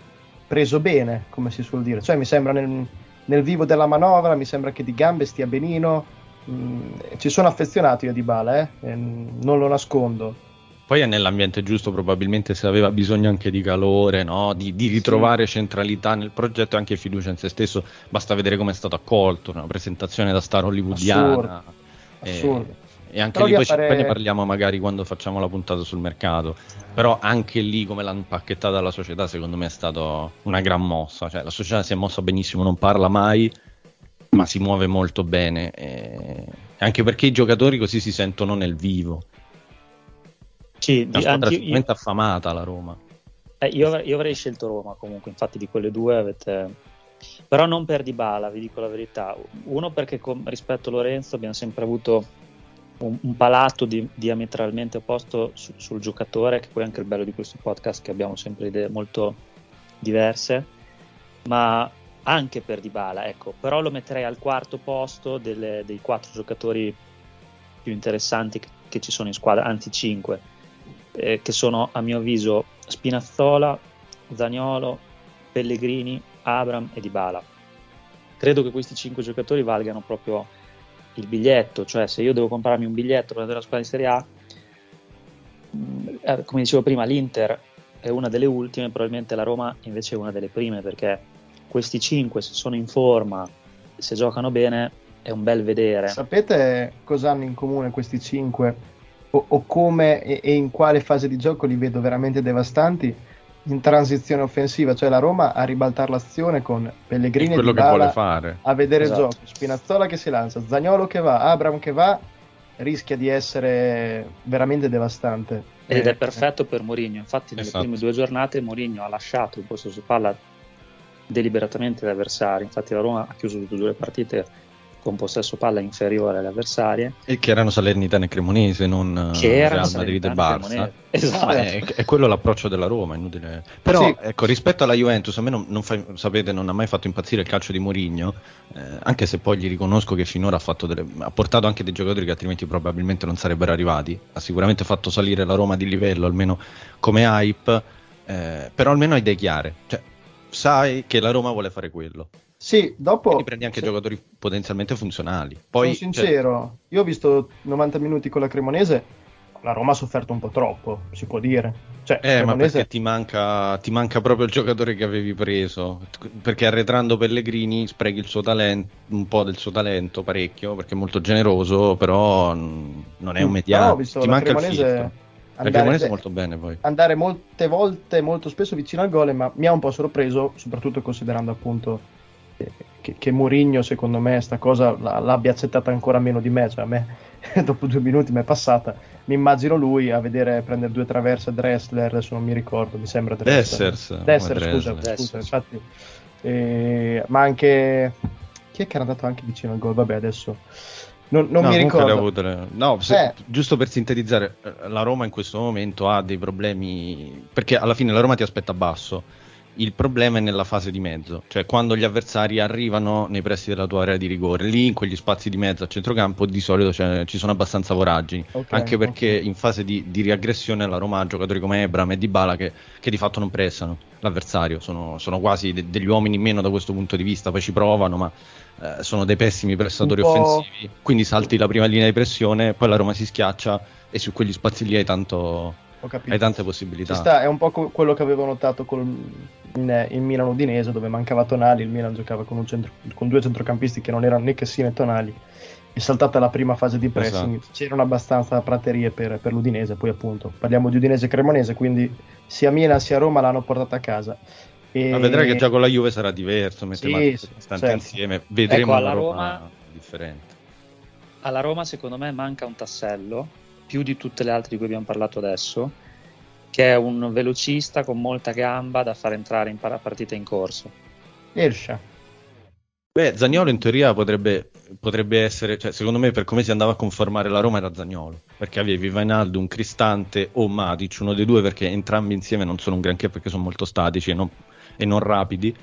preso bene, come si suol dire, cioè mi sembra nel, nel vivo della manovra, mi sembra che di gambe stia benino, Mm, ci sono affezionato io a Dybala, eh? non lo nascondo. Poi è nell'ambiente giusto, probabilmente se aveva bisogno anche di calore, no? di, di ritrovare centralità nel progetto e anche fiducia in se stesso. Basta vedere come è stato accolto, una presentazione da star hollywoodiana. Assurdo. Eh, Assurdo. E anche Però lì poi, appare- poi ne parliamo magari quando facciamo la puntata sul mercato. Però anche lì come l'hanno impacchettata la società, secondo me è stata una gran mossa. Cioè, la società si è mossa benissimo, non parla mai, ma si muove molto bene. E... Anche perché i giocatori così si sentono nel vivo. Sì, una squadra anche io- affamata la Roma. Eh, io, avrei- io avrei scelto Roma comunque, infatti di quelle due avete... Però non per Dybala, vi dico la verità. Uno perché con- rispetto a Lorenzo abbiamo sempre avuto un, un palato di- diametralmente opposto su- sul giocatore, che poi è anche il bello di questo podcast, che abbiamo sempre idee molto diverse, ma anche per Dybala, ecco. Però lo metterei al quarto posto delle- dei quattro giocatori più interessanti che, che ci sono in squadra, anzi cinque, eh, che sono a mio avviso Spinazzola, Zagnolo, Pellegrini, Abram e Dybala. Credo che questi cinque giocatori valgano proprio il biglietto, cioè se io devo comprarmi un biglietto per andare alla squadra di Serie A, mh, eh, come dicevo prima, l'Inter è una delle ultime, probabilmente la Roma invece è una delle prime, perché questi cinque, se sono in forma, se giocano bene, è un bel vedere. Sapete cosa hanno in comune questi cinque? O, o come e, e in quale fase di gioco li vedo veramente devastanti? In transizione offensiva, cioè la Roma a ribaltare l'azione con Pellegrini e quello che Dybala vuole fare. a vedere Esatto. il gioco, Spinazzola che si lancia, Zagnolo che va, Abram che va, rischia di essere veramente devastante. Ed Eh, è perfetto per Mourinho. Infatti, nelle Esatto. prime due giornate Mourinho ha lasciato il posto su palla deliberatamente agli avversari. Infatti, la Roma ha chiuso tutte e due le partite con possesso palla inferiore alle avversarie. E che erano Salernitana e Cremonese, non eh, Che erano Real Madrid e Barça. Esatto. Vabbè, è, è quello l'approccio della Roma, inutile. Però Sì. ecco, rispetto alla Juventus, a me non, non fa- sapete, non ha mai fatto impazzire il calcio di Mourinho, eh, anche se poi gli riconosco che finora ha, fatto delle- ha portato anche dei giocatori che altrimenti probabilmente non sarebbero arrivati. Ha sicuramente fatto salire la Roma di livello, almeno come hype, eh, però almeno hai idee chiare. Cioè, sai che la Roma vuole fare quello. Sì, dopo Quindi prendi anche se- giocatori potenzialmente funzionali. Poi, sono cioè, sincero, io ho visto 90 minuti con la Cremonese, la Roma ha sofferto un po' troppo, si può dire. Cioè, Eh, ma Cremonese- perché ti manca, ti manca proprio il giocatore che avevi preso? Perché arretrando Pellegrini sprechi il suo talento, un po' del suo talento, parecchio, perché è molto generoso, però non è un Mm, mediano. visto ti la manca il Cremonese filtro. La andare- Cremonese molto bene poi. andare molte volte, molto spesso vicino al gol, ma mi ha un po' sorpreso, soprattutto considerando appunto che, che Mourinho, secondo me, sta cosa la- l'abbia accettata ancora meno di me. Cioè, a me dopo due minuti mi è passata. Mi immagino lui a vedere prendere due traverse a Dressler, adesso non mi ricordo, mi sembra Dressler. Dessers, scusa, Dressler. scusa, infatti. Eh, ma anche chi è che era andato anche vicino al gol? Vabbè, adesso non, non No, mi ricordo. le ha avute le- No, se- Eh. giusto per sintetizzare, eh, la Roma in questo momento ha dei problemi perché alla fine la Roma ti aspetta basso. Il problema è nella fase di mezzo, cioè quando gli avversari arrivano nei pressi della tua area di rigore. Lì in quegli spazi di mezzo a centrocampo di solito c'è- ci sono abbastanza voragini, Ok, anche perché in fase di, di riaggressione la Roma ha giocatori come Ebram e Dybala che, che di fatto non pressano. L'avversario, sono, sono quasi de- degli uomini in meno da questo punto di vista, poi ci provano, ma eh, sono dei pessimi prestatori offensivi, quindi salti la prima linea di pressione, poi la Roma si schiaccia e su quegli spazi lì hai, tanto, Ho capito. hai tante Ci possibilità. sta, è un po' co- quello che avevo notato col- in, in Milan Udinese, dove mancava Tonali. Il Milan giocava con, un centro- con due centrocampisti che non erano né Cassi né Tonali. È saltata la prima fase di pressing, Esatto. c'erano abbastanza praterie per, per l'Udinese. Poi, appunto, parliamo di Udinese e Cremonese, quindi sia Milan sia Roma l'hanno portata a casa. E... Ma vedrai che già con la Juve sarà diverso, mette Sì, sì, stanti certo. insieme, vedremo Ecco, alla Roma, Roma- differente. Alla Roma, secondo me, manca un tassello più di tutte le altre di cui abbiamo parlato adesso, che è un velocista con molta gamba da far entrare in par- partita in corso. Ersha. Beh, Zagnolo in teoria potrebbe, potrebbe essere, cioè, secondo me per come si andava a conformare la Roma era Zagnolo, perché avevi Vainaldo, un Cristante o Matic, uno dei due perché entrambi insieme non sono un granché perché sono molto statici e non, e non rapidi,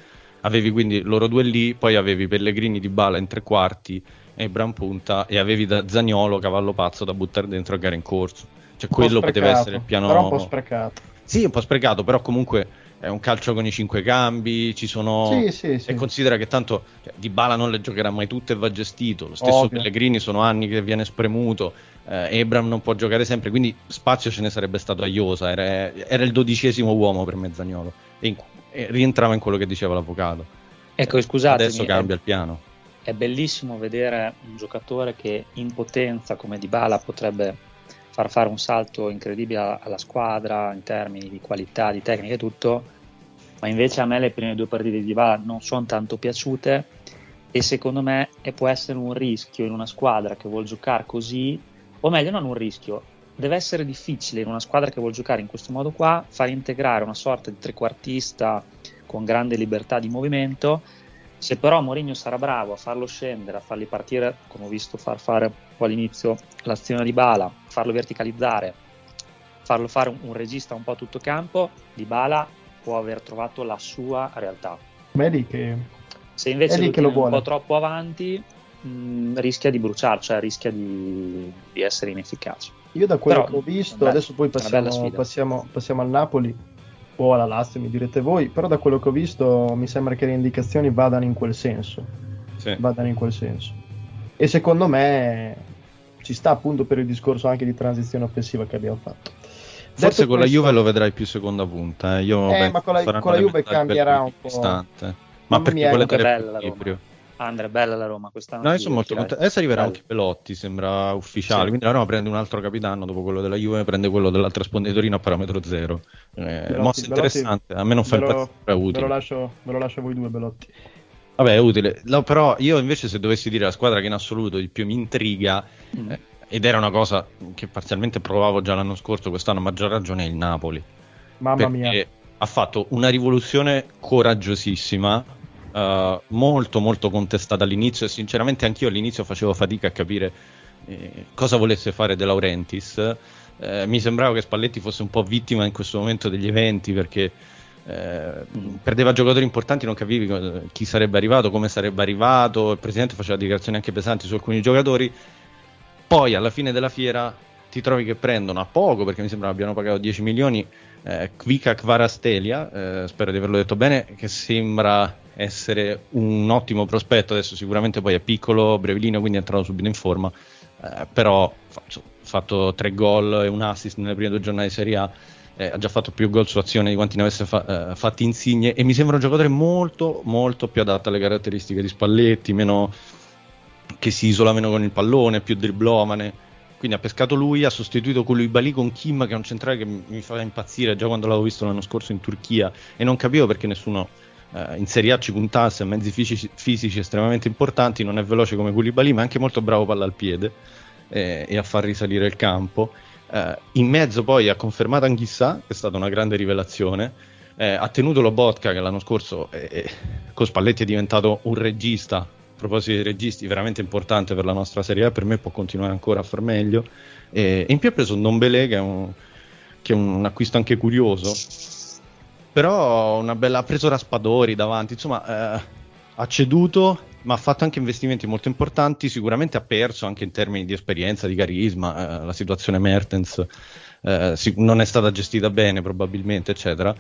avevi quindi loro due lì, poi avevi Pellegrini di bala in tre quarti e Bran punta e avevi da Zagnolo cavallo pazzo da buttare dentro a gara in corso, cioè quello poteva sprecato, essere il piano... Però un po' sprecato. Sì, un po' sprecato, però comunque è un calcio con i cinque cambi, ci sono... Sì, sì, sì. E considera che tanto cioè, Di Bala non le giocherà mai tutte e va gestito, lo stesso Ovvio. Pellegrini sono anni che viene spremuto, eh, Ebram non può giocare sempre, quindi spazio ce ne sarebbe stato a Iosa, era, era il dodicesimo uomo per Mezzagnolo e, in- e rientrava in quello che diceva l'avvocato. Ecco, scusatemi. Adesso cambia il piano. È bellissimo vedere un giocatore che in potenza come Dybala potrebbe far fare un salto incredibile alla- squadra in termini di qualità, di tecnica e tutto, ma invece a me le prime due partite di Dybala non sono tanto piaciute e secondo me può essere un rischio in una squadra che vuole giocare così, o meglio non un rischio, deve essere difficile in una squadra che vuole giocare in questo modo qua far integrare una sorta di trequartista con grande libertà di movimento. Se però Mourinho sarà bravo a farlo scendere, a farli partire, come ho visto far fare all'inizio l'azione di Bala, farlo verticalizzare, farlo fare un, un regista un po' a tutto campo, di Bala può aver trovato la sua realtà. Lì che Se invece lo che lo tieni un vuole. po' troppo avanti, mh, rischia di bruciare, cioè rischia di, di essere inefficace. Io da quello Però, che ho visto, vabbè, adesso poi passiamo, sfida. passiamo, passiamo al Napoli o alla Lazio, mi direte voi, però da quello che ho visto mi sembra che le indicazioni vadano in quel senso, Sì. vadano in quel senso. E secondo me ci sta appunto per il discorso anche di transizione offensiva che abbiamo fatto. Forse Detto con la questo- Juve lo vedrai più seconda punta. Eh. Io Eh, penso ma con la- con la Juve cambierà un po'. distante. Ma Mamma perché la più equilibrio. Andre, bella la Roma quest'anno. No, io sono molto contento. Adesso arriverà Bella. anche Belotti, sembra ufficiale. Sì. Quindi la Roma prende un altro capitano dopo quello della Juve, prende quello dell'altra sponditorino a parametro zero. Eh, Belotti- mossa Belotti- interessante. A me non fa impazzire, è Ve lo, utile. lascio, ve lo lascio a voi due, Belotti. Vabbè, è utile. No, però io invece se dovessi dire la squadra che in assoluto di più mi intriga, Mm. eh, ed era una cosa che parzialmente provavo già l'anno scorso, quest'anno a maggior ragione è il Napoli. Mamma perché mia. ha fatto una rivoluzione coraggiosissima, eh, molto molto contestata all'inizio e sinceramente anch'io all'inizio facevo fatica a capire eh, cosa volesse fare De Laurentiis. Eh, mi sembrava che Spalletti fosse un po' vittima in questo momento degli eventi perché eh, perdeva giocatori importanti, non capivi chi sarebbe arrivato, come sarebbe arrivato, il presidente faceva dichiarazioni anche pesanti su alcuni giocatori. Poi alla fine della fiera ti trovi che prendono a poco, perché mi sembra abbiano pagato 10 milioni, eh, Kvika Kvarastelia, eh, spero di averlo detto bene, che sembra essere un ottimo prospetto, adesso sicuramente poi è piccolo, brevilino, quindi è entrato subito in forma, eh, però ha fatto tre gol e un assist nelle prime due giornate di Serie A, eh, ha già fatto più gol su azione di quanti ne avesse fa- eh, fatti Insigne. E mi sembra un giocatore molto molto più adatto alle caratteristiche di Spalletti, meno che si isola meno con il pallone, più driblomane. Quindi ha pescato lui, ha sostituito Koulibaly con Kim, che è un centrale che mi fa impazzire. Già quando l'avevo visto l'anno scorso in Turchia e non capivo perché nessuno eh, in Serie A ci puntasse a mezzi fisici, fisici estremamente importanti, non è veloce come Koulibaly, ma è anche molto bravo palla al piede eh, e a far risalire il campo. Eh, in mezzo poi ha confermato Anghissà, che è stata una grande rivelazione, eh, ha tenuto Lobotka che l'anno scorso eh, eh, con Spalletti è diventato un regista, a proposito di registi, veramente importante per la nostra Serie A, per me può continuare ancora a far meglio. E, in più ha preso un Dombele che è un, che è un acquisto anche curioso, però una bella, ha preso Raspadori davanti, insomma eh, ha ceduto ma ha fatto anche investimenti molto importanti, sicuramente ha perso anche in termini di esperienza, di carisma, eh, la situazione Mertens eh, si- non è stata gestita bene probabilmente, eccetera,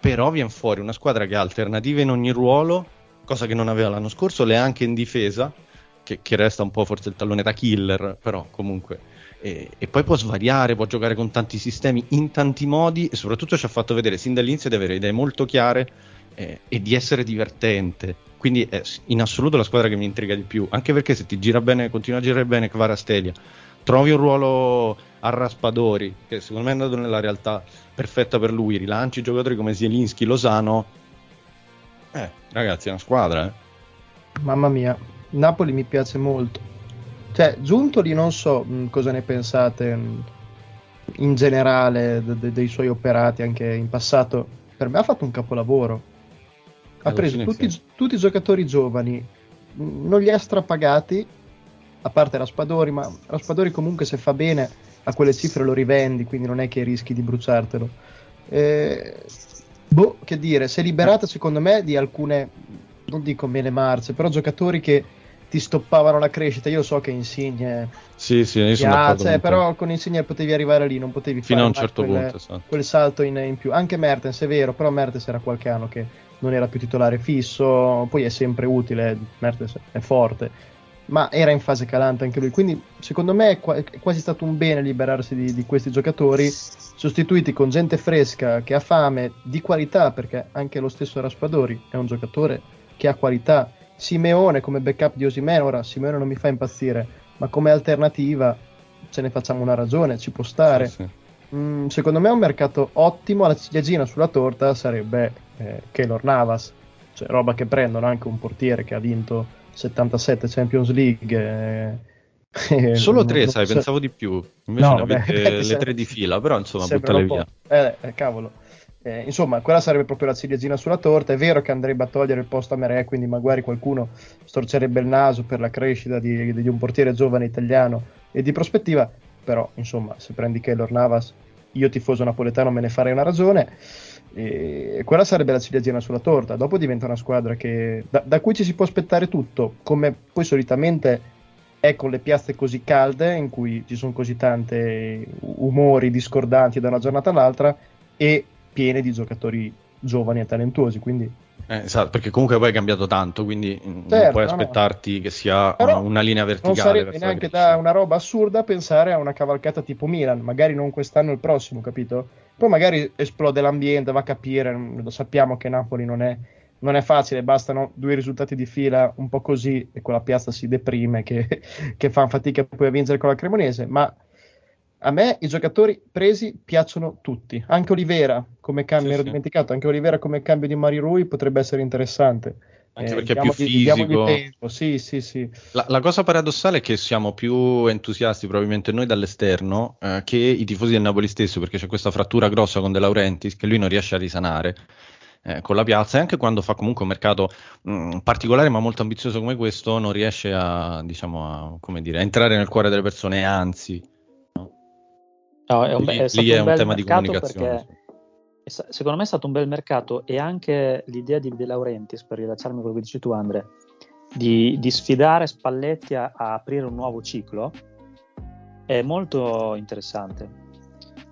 però viene fuori una squadra che ha alternative in ogni ruolo, cosa che non aveva l'anno scorso, le ha anche in difesa, che, che resta un po' forse il tallone da killer, però comunque. E, e poi può svariare, può giocare con tanti sistemi in tanti modi e soprattutto ci ha fatto vedere sin dall'inizio di avere idee molto chiare eh, e di essere divertente. Quindi è s- in assoluto la squadra che mi intriga di più, anche perché se ti gira bene, continua a girare bene Kvarastelia, trovi un ruolo a Raspadori, che secondo me è andato nella realtà perfetta per lui, rilanci giocatori come Zielinski, Losano. Eh, ragazzi, è una squadra, eh. Mamma mia, Napoli mi piace molto. Cioè, Giuntoli non so mh, cosa ne pensate mh, in generale de- de- dei suoi operati anche in passato. Per me ha fatto un capolavoro. Ha Alla preso tutti, sì. tutti i giocatori giovani, mh, non li ha strapagati, a parte Raspadori, ma Raspadori comunque se fa bene a quelle cifre lo rivendi, quindi non è che rischi di bruciartelo. Eh, boh, che dire, si è liberata secondo me di alcune, non dico mele marce, però giocatori che ti stoppavano la crescita. Io so che Insigne Sì, sì, io piace, però con Insigne potevi arrivare lì, non potevi Fino fare a un certo quel, punto, esatto. quel salto in, in più. Anche Mertens è vero, però Mertens era qualche anno che non era più titolare fisso, poi è sempre utile, Mertens è forte, ma era in fase calante anche lui, quindi secondo me è, qua- è quasi stato un bene liberarsi di, di questi giocatori, sostituiti con gente fresca che ha fame, di qualità, perché anche lo stesso Raspadori è un giocatore che ha qualità Simeone come backup di Osimene, ora Simeone non mi fa impazzire, ma come alternativa ce ne facciamo una ragione, ci può stare. Sì, sì. Mm, secondo me è un mercato ottimo, la ciliegina sulla torta sarebbe eh, Keylor Navas, cioè roba che prendono anche un portiere che ha vinto 77 Champions League. eh, Solo tre, non sai, pensavo di più. Invece No, ne vabbè, avete perché le se- tre di fila, però insomma, buttale via. Eh, eh, cavolo. Eh, insomma, quella sarebbe proprio la ciliegina sulla torta. È vero che andrebbe a togliere il posto a Mere, quindi magari qualcuno storcerebbe il naso per la crescita di, di un portiere giovane italiano e di prospettiva. Però, insomma, se prendi Keylor Navas, io tifoso napoletano me ne farei una ragione. E quella sarebbe la ciliegina sulla torta. Dopo diventa una squadra che, da, da cui ci si può aspettare tutto, come poi solitamente è con le piazze così calde, in cui ci sono così tante umori discordanti da una giornata all'altra, e piene di giocatori giovani e talentuosi. Quindi Eh, esatto, perché comunque poi è cambiato tanto, quindi mm, non Certo, puoi no, no. aspettarti che sia una, una linea non verticale. sarebbe verso la neanche da una roba assurda pensare a una cavalcata tipo Milan, magari non quest'anno il prossimo, capito? Poi magari esplode l'ambiente, va a capire, lo sappiamo che Napoli non è, non è facile, bastano due risultati di fila un po' così e quella piazza si deprime che, che fanno fatica poi a vincere con la Cremonese, ma a me i giocatori presi piacciono tutti, anche Olivera come cambio, Sì, ero sì. dimenticato, anche Olivera come cambio di Mari Rui potrebbe essere interessante. Anche Eh, perché è più fisico. tempo, Sì, sì, sì. La, la cosa paradossale è che siamo più entusiasti probabilmente noi dall'esterno eh, che i tifosi del Napoli stesso, perché c'è questa frattura grossa con De Laurentiis che lui non riesce a risanare eh, con la piazza e anche quando fa comunque un mercato mh, particolare ma molto ambizioso come questo non riesce a, diciamo, a, come dire, a entrare nel cuore delle persone, anzi. No, è un, Lì- è lì è un un tema di comunicazione, è sta- secondo me è stato un bel mercato e anche l'idea di De Laurentiis, per rilacciarmi quello che dici tu Andre, di, di sfidare Spalletti a, a aprire un nuovo ciclo è molto interessante.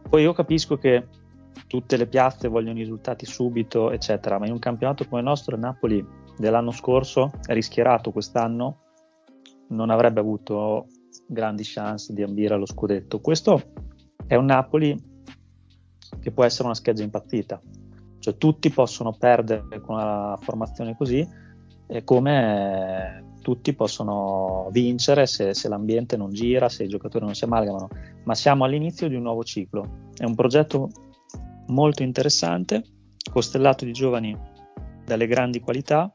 Poi io capisco che tutte le piazze vogliono i risultati subito, eccetera, ma in un campionato come il nostro, il Napoli dell'anno scorso, rischierato quest'anno, non avrebbe avuto grandi chance di ambire allo scudetto. Questo è un Napoli che può essere una scheggia impazzita, cioè tutti possono perdere con una formazione così, e come tutti possono vincere se, se l'ambiente non gira, se i giocatori non si amalgamano, ma siamo all'inizio di un nuovo ciclo. È un progetto molto interessante, costellato di giovani dalle grandi qualità.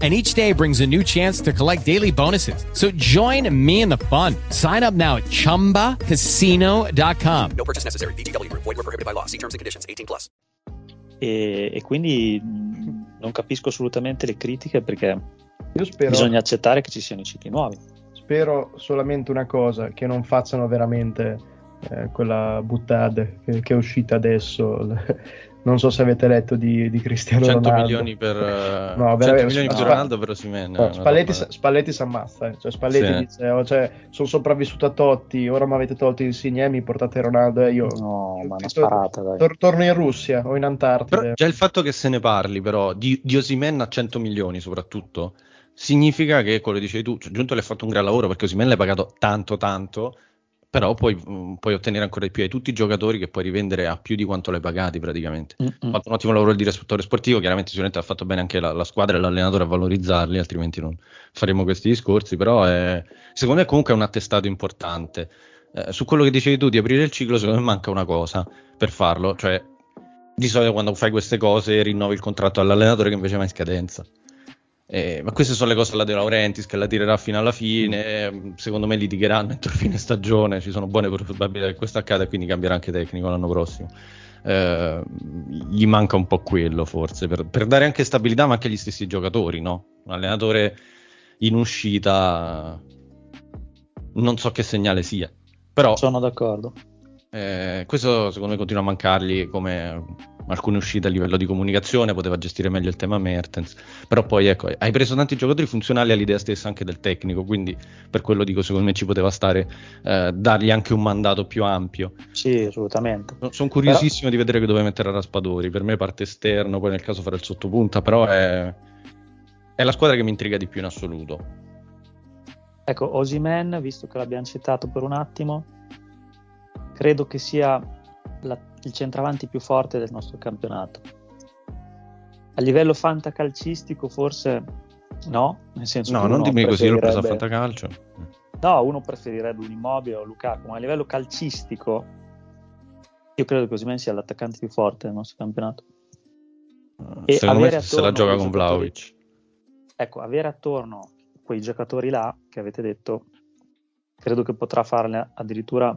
And each day brings a new chance to collect daily bonuses. So join me in the fun. Sign up now at chumbacasino.com. No purchase necessary. VGW Group. Void were prohibited by law. See terms and conditions. 18 plus. E, e quindi mh, non capisco assolutamente le critiche perché Io spero, bisogna accettare che ci siano i cicli nuovi. spero solamente una cosa, che non facciano veramente eh, quella buttata che, che è uscita adesso. Non so se avete letto di, di Cristiano 100 Ronaldo. milioni per, eh, No, 100 veramente, milioni per Ronaldo per Osimhen. No, Spalletti, Spalletti si ammazza, eh. cioè Spalletti Sì. dice oh, cioè, sono sopravvissuto a Totti, ora mi avete tolto Insigne e mi portate Ronaldo e io No, ma una tor- sparata, dai. tor- torno in Russia o in Antartide. Però già il fatto che se ne parli, però, di, di Osimhen a 100 milioni soprattutto, significa che, quello che dicevi tu, cioè, Giunto le ha fatto un gran lavoro perché Osimhen l'hai pagato tanto tanto, però puoi, mh, puoi ottenere ancora di più. Hai tutti i giocatori che puoi rivendere a più di quanto l'hai pagati praticamente. Ha Mm-mm. fatto un ottimo lavoro il direttore sportivo, chiaramente sicuramente ha fatto bene anche la, la squadra e l'allenatore a valorizzarli, altrimenti non faremo questi discorsi, però è, secondo me comunque è un attestato importante. Eh, su quello che dicevi tu di aprire il ciclo, secondo me manca una cosa per farlo, cioè di solito quando fai queste cose rinnovi il contratto all'allenatore che invece va in scadenza. Eh, ma queste sono le cose alla De Laurentiis che la tirerà fino alla fine. Secondo me litigheranno entro fine stagione. Ci sono buone probabilità che questo accada e quindi cambierà anche tecnico l'anno prossimo. Eh, gli manca un po' quello, forse, per, per, dare anche stabilità, ma anche agli stessi giocatori, no? Un allenatore in uscita, non so che segnale sia. Però sono d'accordo. Eh, questo secondo me continua a mancargli come alcune uscite a livello di comunicazione, poteva gestire meglio il tema Mertens, però poi ecco, hai preso tanti giocatori funzionali all'idea stessa anche del tecnico, quindi per quello dico secondo me ci poteva stare eh, dargli anche un mandato più ampio. Sì, assolutamente. Sono curiosissimo però... di vedere che dove mettere Raspadori, per me parte esterno, poi nel caso farà il sottopunta, però è, è la squadra che mi intriga di più in assoluto. Ecco, Osimen, visto che l'abbiamo citato per un attimo, credo che sia la, il centravanti più forte del nostro campionato. A livello fantacalcistico forse no, nel senso No, non dimmi così, l'ho preso a fantacalcio. No, uno preferirebbe un immobile o Lukaku, ma a livello calcistico io credo che Osimen sia l'attaccante più forte del nostro campionato. E Secondo me se la gioca con Vlaovic. Ecco, avere attorno quei giocatori là che avete detto, credo che potrà farne addirittura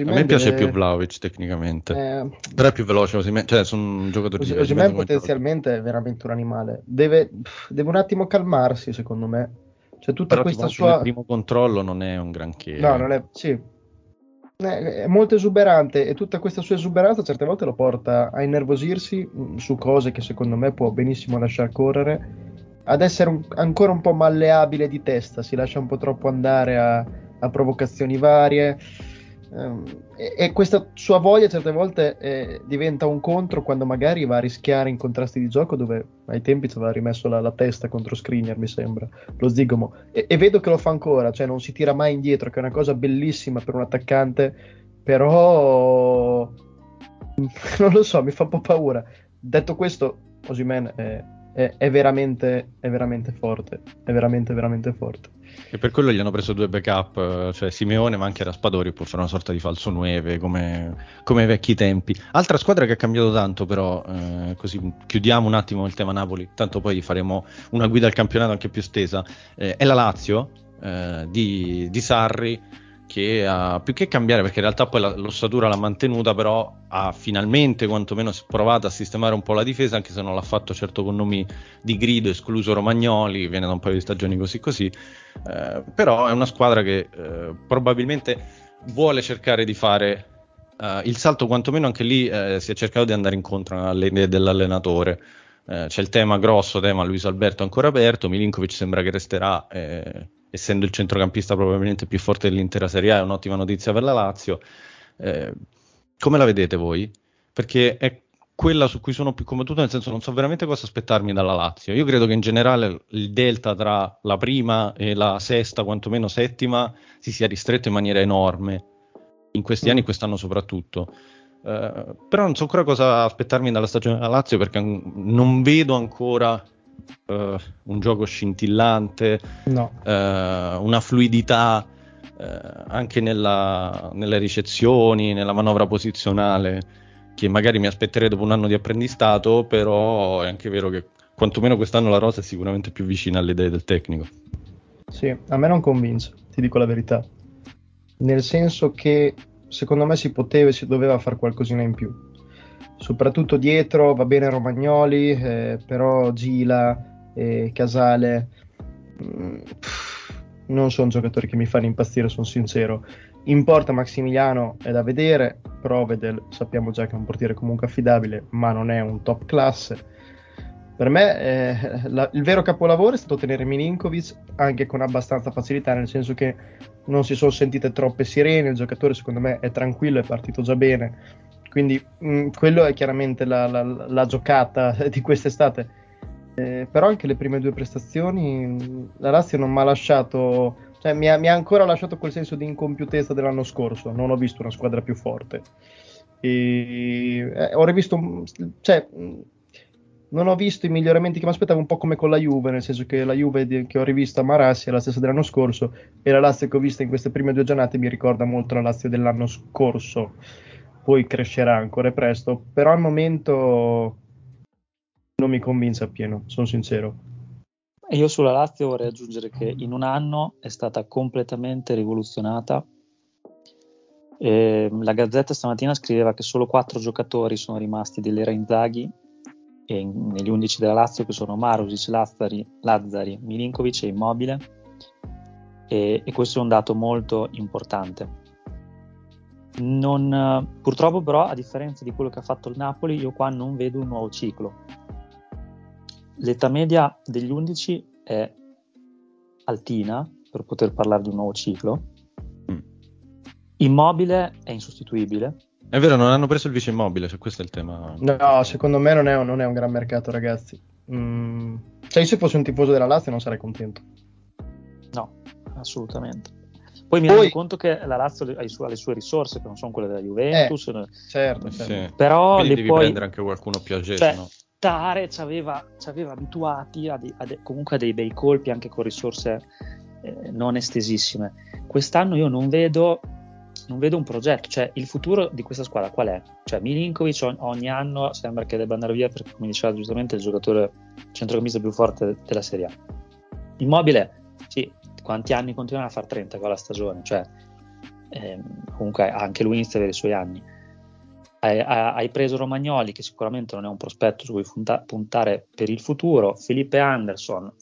A me piace deve... più Vlaovic tecnicamente, eh... però è più veloce, Osimen, cioè sono giocatori Os- Osimen potenzialmente è veramente un animale. Deve, deve un attimo calmarsi, secondo me. Cioè, tutta però questa sua... Il primo controllo non è un granché. No, non è... Sì. È molto esuberante e tutta questa sua esuberanza certe volte lo porta a innervosirsi mm, su cose che secondo me può benissimo lasciar correre, ad essere un, ancora un po' malleabile di testa, si lascia un po' troppo andare a, a provocazioni varie e, e, questa sua voglia certe volte eh, diventa un contro quando magari va a rischiare in contrasti di gioco dove ai tempi ci aveva rimesso la, la, testa contro Skriniar mi sembra, lo zigomo. E, e, vedo che lo fa ancora, cioè non si tira mai indietro che è una cosa bellissima per un attaccante però non lo so, mi fa un po' paura. Detto questo Osimen è, è, è, veramente, è veramente forte è veramente veramente forte e per quello gli hanno preso due backup, cioè Simeone ma anche Raspadori può fare una sorta di falso 9 come, come ai vecchi tempi. Altra squadra che ha cambiato tanto però, eh, così chiudiamo un attimo il tema Napoli, tanto poi faremo una guida al campionato anche più stesa, eh, è la Lazio eh, di, di Sarri che ha più che cambiare perché in realtà poi l'ossatura l'ha mantenuta però ha finalmente quantomeno provato a sistemare un po' la difesa anche se non l'ha fatto certo con nomi di grido escluso Romagnoli viene da un paio di stagioni così così. Eh, però è una squadra che eh, probabilmente vuole cercare di fare eh, il salto quantomeno anche lì eh, si è cercato di andare incontro alle idee dell'allenatore. Eh, c'è il tema grosso tema Luis Alberto ancora aperto Milinkovic sembra che resterà eh, essendo il centrocampista probabilmente più forte dell'intera Serie A, è un'ottima notizia per la Lazio. Eh, come la vedete voi? Perché è quella su cui sono più combattuto, nel senso non so veramente cosa aspettarmi dalla Lazio. Io credo che in generale il delta tra la prima e la sesta, quantomeno settima, si sia ristretto in maniera enorme in questi anni, quest'anno soprattutto. Uh, però non so ancora cosa aspettarmi dalla stagione della Lazio perché non vedo ancora uh, un gioco scintillante, no. uh, una fluidità uh, anche nella, nelle ricezioni, nella manovra posizionale che magari mi aspetterei dopo un anno di apprendistato, però è anche vero che quantomeno quest'anno la rosa è sicuramente più vicina alle idee del tecnico. Sì, a me non convince, ti dico la verità. Nel senso che secondo me si poteva e si doveva fare qualcosina in più soprattutto dietro va bene Romagnoli, eh, però Gila e Casale mh, mm, non sono giocatori che mi fanno impazzire, sono sincero. In porta Maximiliano è da vedere, Provedel sappiamo già che è un portiere comunque affidabile, ma non è un top classe. Per me eh, la, il vero capolavoro è stato tenere Milinkovic anche con abbastanza facilità, nel senso che non si sono sentite troppe sirene, il giocatore secondo me è tranquillo, è partito già bene quindi mh, quello è chiaramente la, la- la giocata di quest'estate. Eh, però anche le prime due prestazioni, mh, la Lazio non mi ha lasciato, cioè mi ha, mi ha ancora lasciato quel senso di incompiutezza dell'anno scorso. Non ho visto una squadra più forte. E, eh, ho rivisto, un- cioè, non ho visto i miglioramenti che mi aspettavo, un po' come con la Juve, nel senso che la Juve che ho rivisto a Marassi è la stessa dell'anno scorso e la Lazio che ho visto in queste prime due giornate mi ricorda molto la Lazio dell'anno scorso. Poi crescerà ancora presto, però al momento non mi convince appieno, sono sincero. Io sulla Lazio vorrei aggiungere che in un anno è stata completamente rivoluzionata. Ehm, la Gazzetta stamattina scriveva che solo quattro giocatori sono rimasti dell'era Inzaghi e in- negli 11 della Lazio che sono Marusic, Lazzari, Lazzari Milinkovic e Immobile e, e questo è un dato molto importante. Non, purtroppo però a differenza di quello che ha fatto il Napoli io qua non vedo un nuovo ciclo l'età media degli 11 è altina per poter parlare di un nuovo ciclo. Immobile è insostituibile. È vero, non hanno preso il vice immobile, cioè questo è il tema. No, secondo me non è, un- non è un gran mercato, ragazzi. Mm, Cioè, io se fossi un tifoso della Lazio non sarei contento. No, assolutamente. Poi mi Poi- rendo conto che la Lazio ha, su- ha le sue risorse, che non sono quelle della Juventus. Certo, Sì. Però Quindi le devi puoi- prendere anche qualcuno più agile, Cioè, no? Tare ci aveva, ci aveva abituati a, dei- a de- comunque a dei bei colpi anche con risorse eh, non estesissime. Quest'anno io non vedo, non vedo un progetto, cioè il futuro di questa squadra qual è? Cioè Milinkovic ogni anno sembra che debba andare via perché come diceva giustamente è il giocatore centrocampista più forte della Serie A. Immobile, sì, quanti anni continuano a fare 30 gol a stagione? Cioè, ehm, comunque anche lui inizia a avere i suoi anni hai, hai- preso Romagnoli, che sicuramente non è un prospetto su cui punta- puntare per il futuro. Felipe Anderson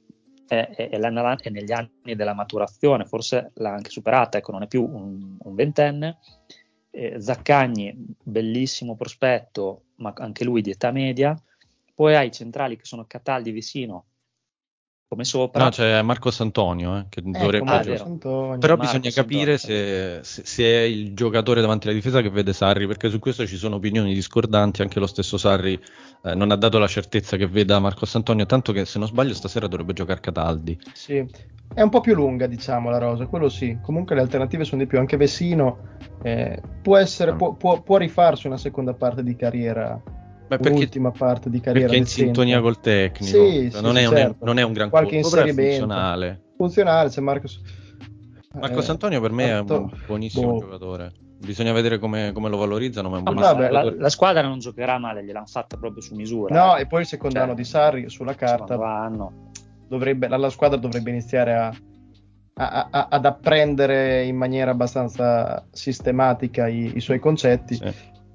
è, è- è la- è negli anni della maturazione, forse l'ha anche superata, ecco, non è più un, un ventenne. Eh, Zaccagni, bellissimo prospetto, ma anche lui di età media. Poi hai i centrali che sono Cataldi vicino, come sopra. No, c'è Marcos Antonio eh, che Ecco, dovrebbe ah, giocare. vero. Antonio. Però Marcos bisogna capire se, se- se è il giocatore davanti alla difesa che vede Sarri, perché su questo ci sono opinioni discordanti. Anche lo stesso Sarri eh, non ha dato la certezza che veda Marcos Antonio, tanto che se non sbaglio stasera dovrebbe giocare Cataldi. Sì, è un po' più lunga, diciamo, la rosa, quello sì. Comunque le alternative sono di più. Anche Vessino eh, può, essere, può, può- può rifarsi una seconda parte di carriera, perché- un'ultima parte di carriera. Perché è in sintonia col tecnico, Sì, Cioè, sì, non, sì, è un, certo. non è un gran Qualche colpo, però è inserimento. funzionale. Funzionale, c'è Marcos. Marcos Eh, Antonio per me è un buonissimo boh. giocatore. Bisogna vedere come, come lo valorizzano, ma è un Ah, ma la, la squadra non giocherà male, gliel'hanno fatta proprio su misura. No, eh. e poi il secondo Cioè, anno di Sarri sulla carta anno. dovrebbe, la, la squadra dovrebbe iniziare a, a- a- ad apprendere in maniera abbastanza sistematica i, i suoi concetti.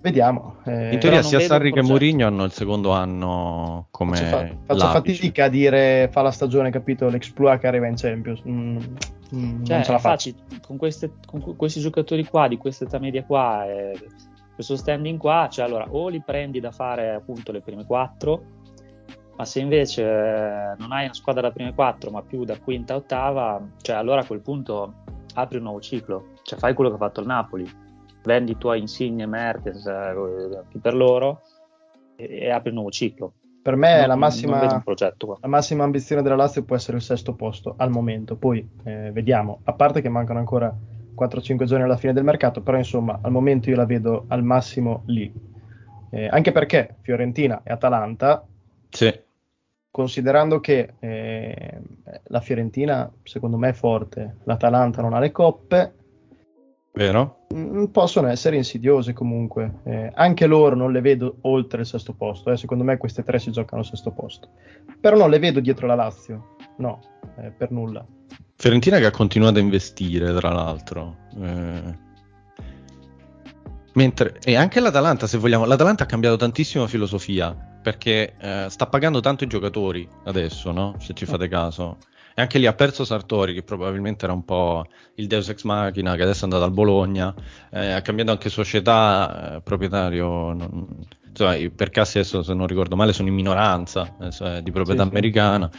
Vediamo. eh, In teoria sia Sarri che. Mourinho hanno il secondo anno come Faccio, fa- faccio fatica a dire fa la stagione, capito? L'exploit che arriva in Champions. Mm, mm, Cioè, non ce la faccio. con, queste- con que- questi giocatori qua, di questa età media qua, e questo standing qua, cioè allora o li prendi da fare appunto le prime quattro, ma se invece eh, non hai una squadra da prime quattro, ma più da quinta a ottava, cioè allora a quel punto apri un nuovo ciclo, cioè fai quello che ha fatto il Napoli, vendi i tuoi insigne Mertes, eh, chi per loro, e, e apri un nuovo ciclo. Per me Non- la massima, progetto la massima ambizione della Lazio può essere il sesto posto al momento. Poi eh, vediamo. A parte che mancano ancora 4-5 giorni alla fine del mercato, però insomma al momento io la vedo al massimo lì. Eh, anche perché Fiorentina e Atalanta, Sì. considerando che eh, la Fiorentina secondo me è forte, l'Atalanta non ha le coppe, Vero? Mm, possono essere insidiose comunque. Eh, anche loro non le vedo oltre il sesto posto. eh. Secondo me queste tre si giocano al sesto posto. Però non le vedo dietro la Lazio. No, eh, per nulla. Fiorentina che ha continuato a investire, tra l'altro. Eh, Mentre, e anche l'Atalanta, se vogliamo, l'Atalanta ha cambiato tantissimo filosofia perché eh, sta pagando tanto i giocatori adesso, no? Se ci fate caso. E anche lì ha perso Sartori, che probabilmente era un po' il Deus ex machina, che adesso è andato al Bologna. Eh, ha cambiato anche società, eh, proprietario. non- insomma, i Percassi adesso, se non ricordo male, sono in minoranza adesso è di proprietà Sì, sì. americana.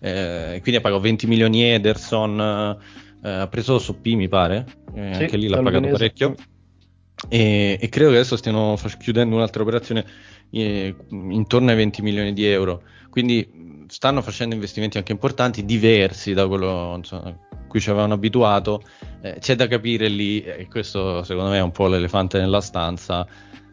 Eh, quindi ha pagato 20 milioni Ederson. eh, ha preso Soppi, mi pare. Eh, Sì, anche lì l'ha pagato parecchio. E, e credo che adesso stiano chiudendo un'altra operazione eh, intorno ai 20 milioni di euro. Quindi stanno facendo investimenti anche importanti, diversi da quello insomma, a cui ci avevano abituato. Eh, c'è da capire lì, e questo secondo me è un po' l'elefante nella stanza,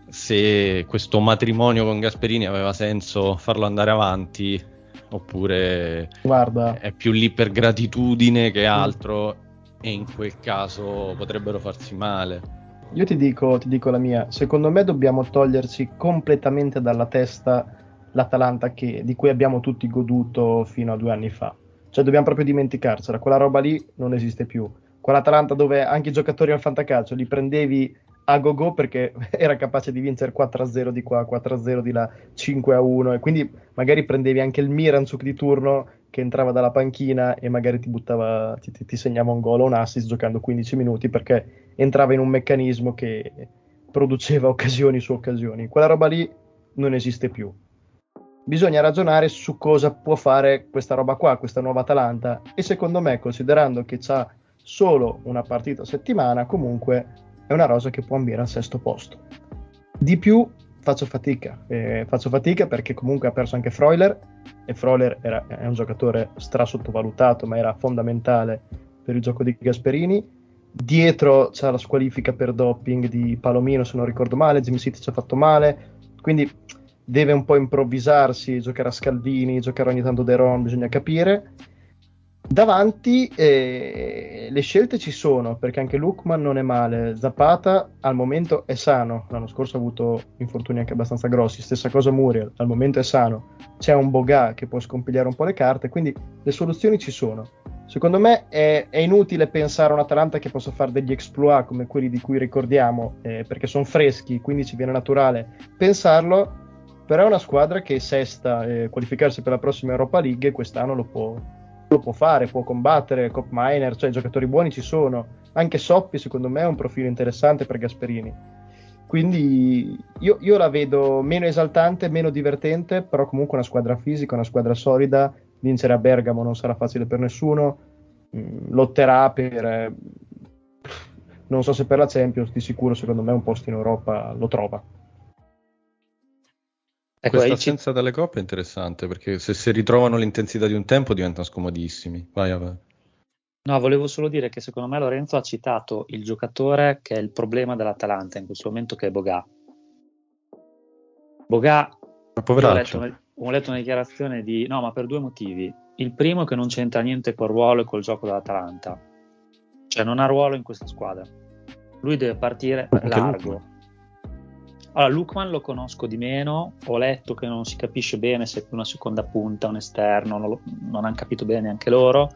se questo matrimonio con Gasperini aveva senso farlo andare avanti oppure Guarda. è più lì per gratitudine che altro e in quel caso potrebbero farsi male. Io ti dico, ti dico la mia, secondo me dobbiamo toglierci completamente dalla testa l'Atalanta che- di cui abbiamo tutti goduto fino a due anni fa. Cioè dobbiamo proprio dimenticarcela, quella roba lì non esiste più. Quell'Atalanta dove anche i giocatori al fantacalcio li prendevi a go-go perché era capace di vincere 4-0 di qua, 4-0 di là, 5-1 e quindi magari prendevi anche il Miranzuk di turno che entrava dalla panchina e magari ti buttava, ti- ti segnava un gol o un assist giocando 15 minuti perché entrava in un meccanismo che produceva occasioni su occasioni. Quella roba lì non esiste più. Bisogna ragionare su cosa può fare questa roba qua, questa nuova Atalanta e secondo me, considerando che c'ha solo una partita a settimana, comunque è una rosa che può ambire al sesto posto. Di più faccio fatica, eh, faccio fatica perché comunque ha perso anche Freuler e Freuler era- è un giocatore stra sottovalutato ma era fondamentale per il gioco di Gasperini. Dietro c'è la squalifica per doping di Palomino se non ricordo male, Jimmy City ci ha fatto male, quindi deve un po' improvvisarsi, giocare a Scalvini, giocare ogni tanto De Ron, bisogna capire. Davanti eh, le scelte ci sono perché anche Lukman non è male. Zapata al momento è sano. L'anno scorso ha avuto infortuni anche abbastanza grossi. Stessa cosa Muriel, al momento è sano. C'è un Boga che può scompigliare un po' le carte, quindi le soluzioni ci sono. Secondo me è, è inutile pensare a un Atalanta che possa fare degli exploit come quelli di cui ricordiamo, eh, perché sono freschi, quindi ci viene naturale pensarlo. Però è una squadra che sesta eh, qualificarsi per la prossima Europa League quest'anno lo può, lo può fare, può combattere, Cop Miner, cioè giocatori buoni ci sono. Anche Soppi secondo me è un profilo interessante per Gasperini. Quindi io, io la vedo meno esaltante, meno divertente, però comunque una squadra fisica, una squadra solida. Vincere a Bergamo non sarà facile per nessuno. Mm, lotterà per... eh, non so se per la Champions, di sicuro secondo me un posto in Europa lo trova. Ecco, Questa assenza dalle coppe è interessante perché se si ritrovano l'intensità di un tempo diventano scomodissimi. Vai, vai. No, volevo solo dire che secondo me Lorenzo ha citato il giocatore che è il problema dell'Atalanta in questo momento, che è Boga. Boga, io ho poveraccio. letto, ho letto una dichiarazione di... No, ma per due motivi. Il primo è che non c'entra niente col ruolo e col gioco dell'Atalanta. Cioè non ha ruolo in questa squadra. Lui deve partire Anche largo. Allora, Lukman lo conosco di meno, ho letto che non si capisce bene se è una seconda punta, un esterno, non, lo- non hanno capito bene anche loro.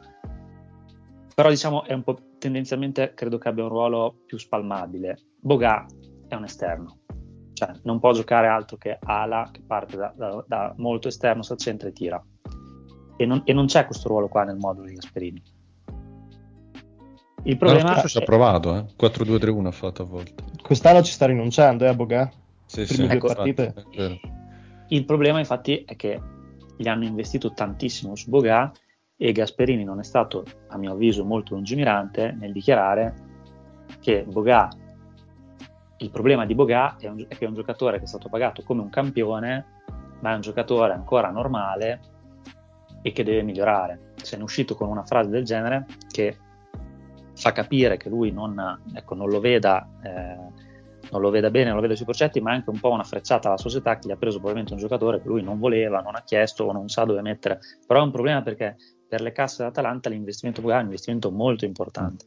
Però diciamo è un po' tendenzialmente credo che abbia un ruolo più spalmabile. Boga è un esterno, cioè non può giocare altro che ala che parte da, da- da molto esterno, sta al centro e tira. E non, e non c'è questo ruolo qua nel modulo di Gasperini. Il L'anno problema scorso ci ha è- provato, eh? 4-2-3-1 ha fatto a volte. Quest'anno ci sta rinunciando, eh, a Boga? Sì, Prime sì, due ecco. partite. è. Il problema infatti è che gli hanno investito tantissimo su Boga e Gasperini non è stato, a mio avviso, molto lungimirante nel dichiarare che Boga, il problema di Boga è, un- è che è un giocatore che è stato pagato come un campione, ma è un giocatore ancora normale e che deve migliorare. Se ne è uscito con una frase del genere che fa capire che lui non, ecco, non lo veda eh, non lo veda bene, non lo veda sui progetti, ma è anche un po' una frecciata alla società che gli ha preso probabilmente un giocatore che lui non voleva, non ha chiesto o non sa dove mettere. Però è un problema perché per le casse dell'Atalanta l'investimento Boga è un investimento molto importante.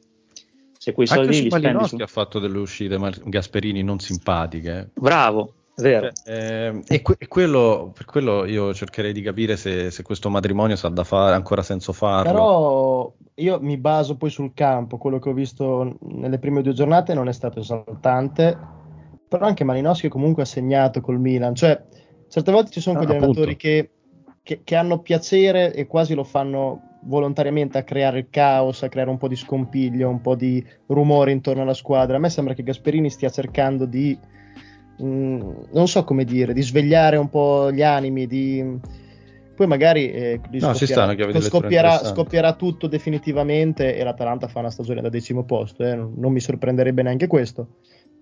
Se quei soldi Anche li spendi Malinowski su... ha fatto delle uscite ma- Gasperini non simpatiche. eh. Bravo, vero. Eh, e, que- e quello, per quello io cercherei di capire se, se questo matrimonio sa da fare, ha ancora senso farlo. Però io mi baso poi sul campo, quello che ho visto nelle prime due giornate non è stato esaltante, però anche Malinowski comunque ha segnato col Milan, cioè certe volte ci sono Ah, quegli appunto. allenatori che, che- che hanno piacere e quasi lo fanno volontariamente a creare il caos, a creare un po' di scompiglio, un po' di rumore intorno alla squadra. A me sembra che Gasperini stia cercando di, mm, non so come dire, di svegliare un po' gli animi, di... Poi magari eh, No, ci sta, una chiave di lettura scoppierà, scoppierà tutto definitivamente e l'Atalanta fa una stagione da decimo posto. eh, Non, non mi sorprenderebbe neanche questo.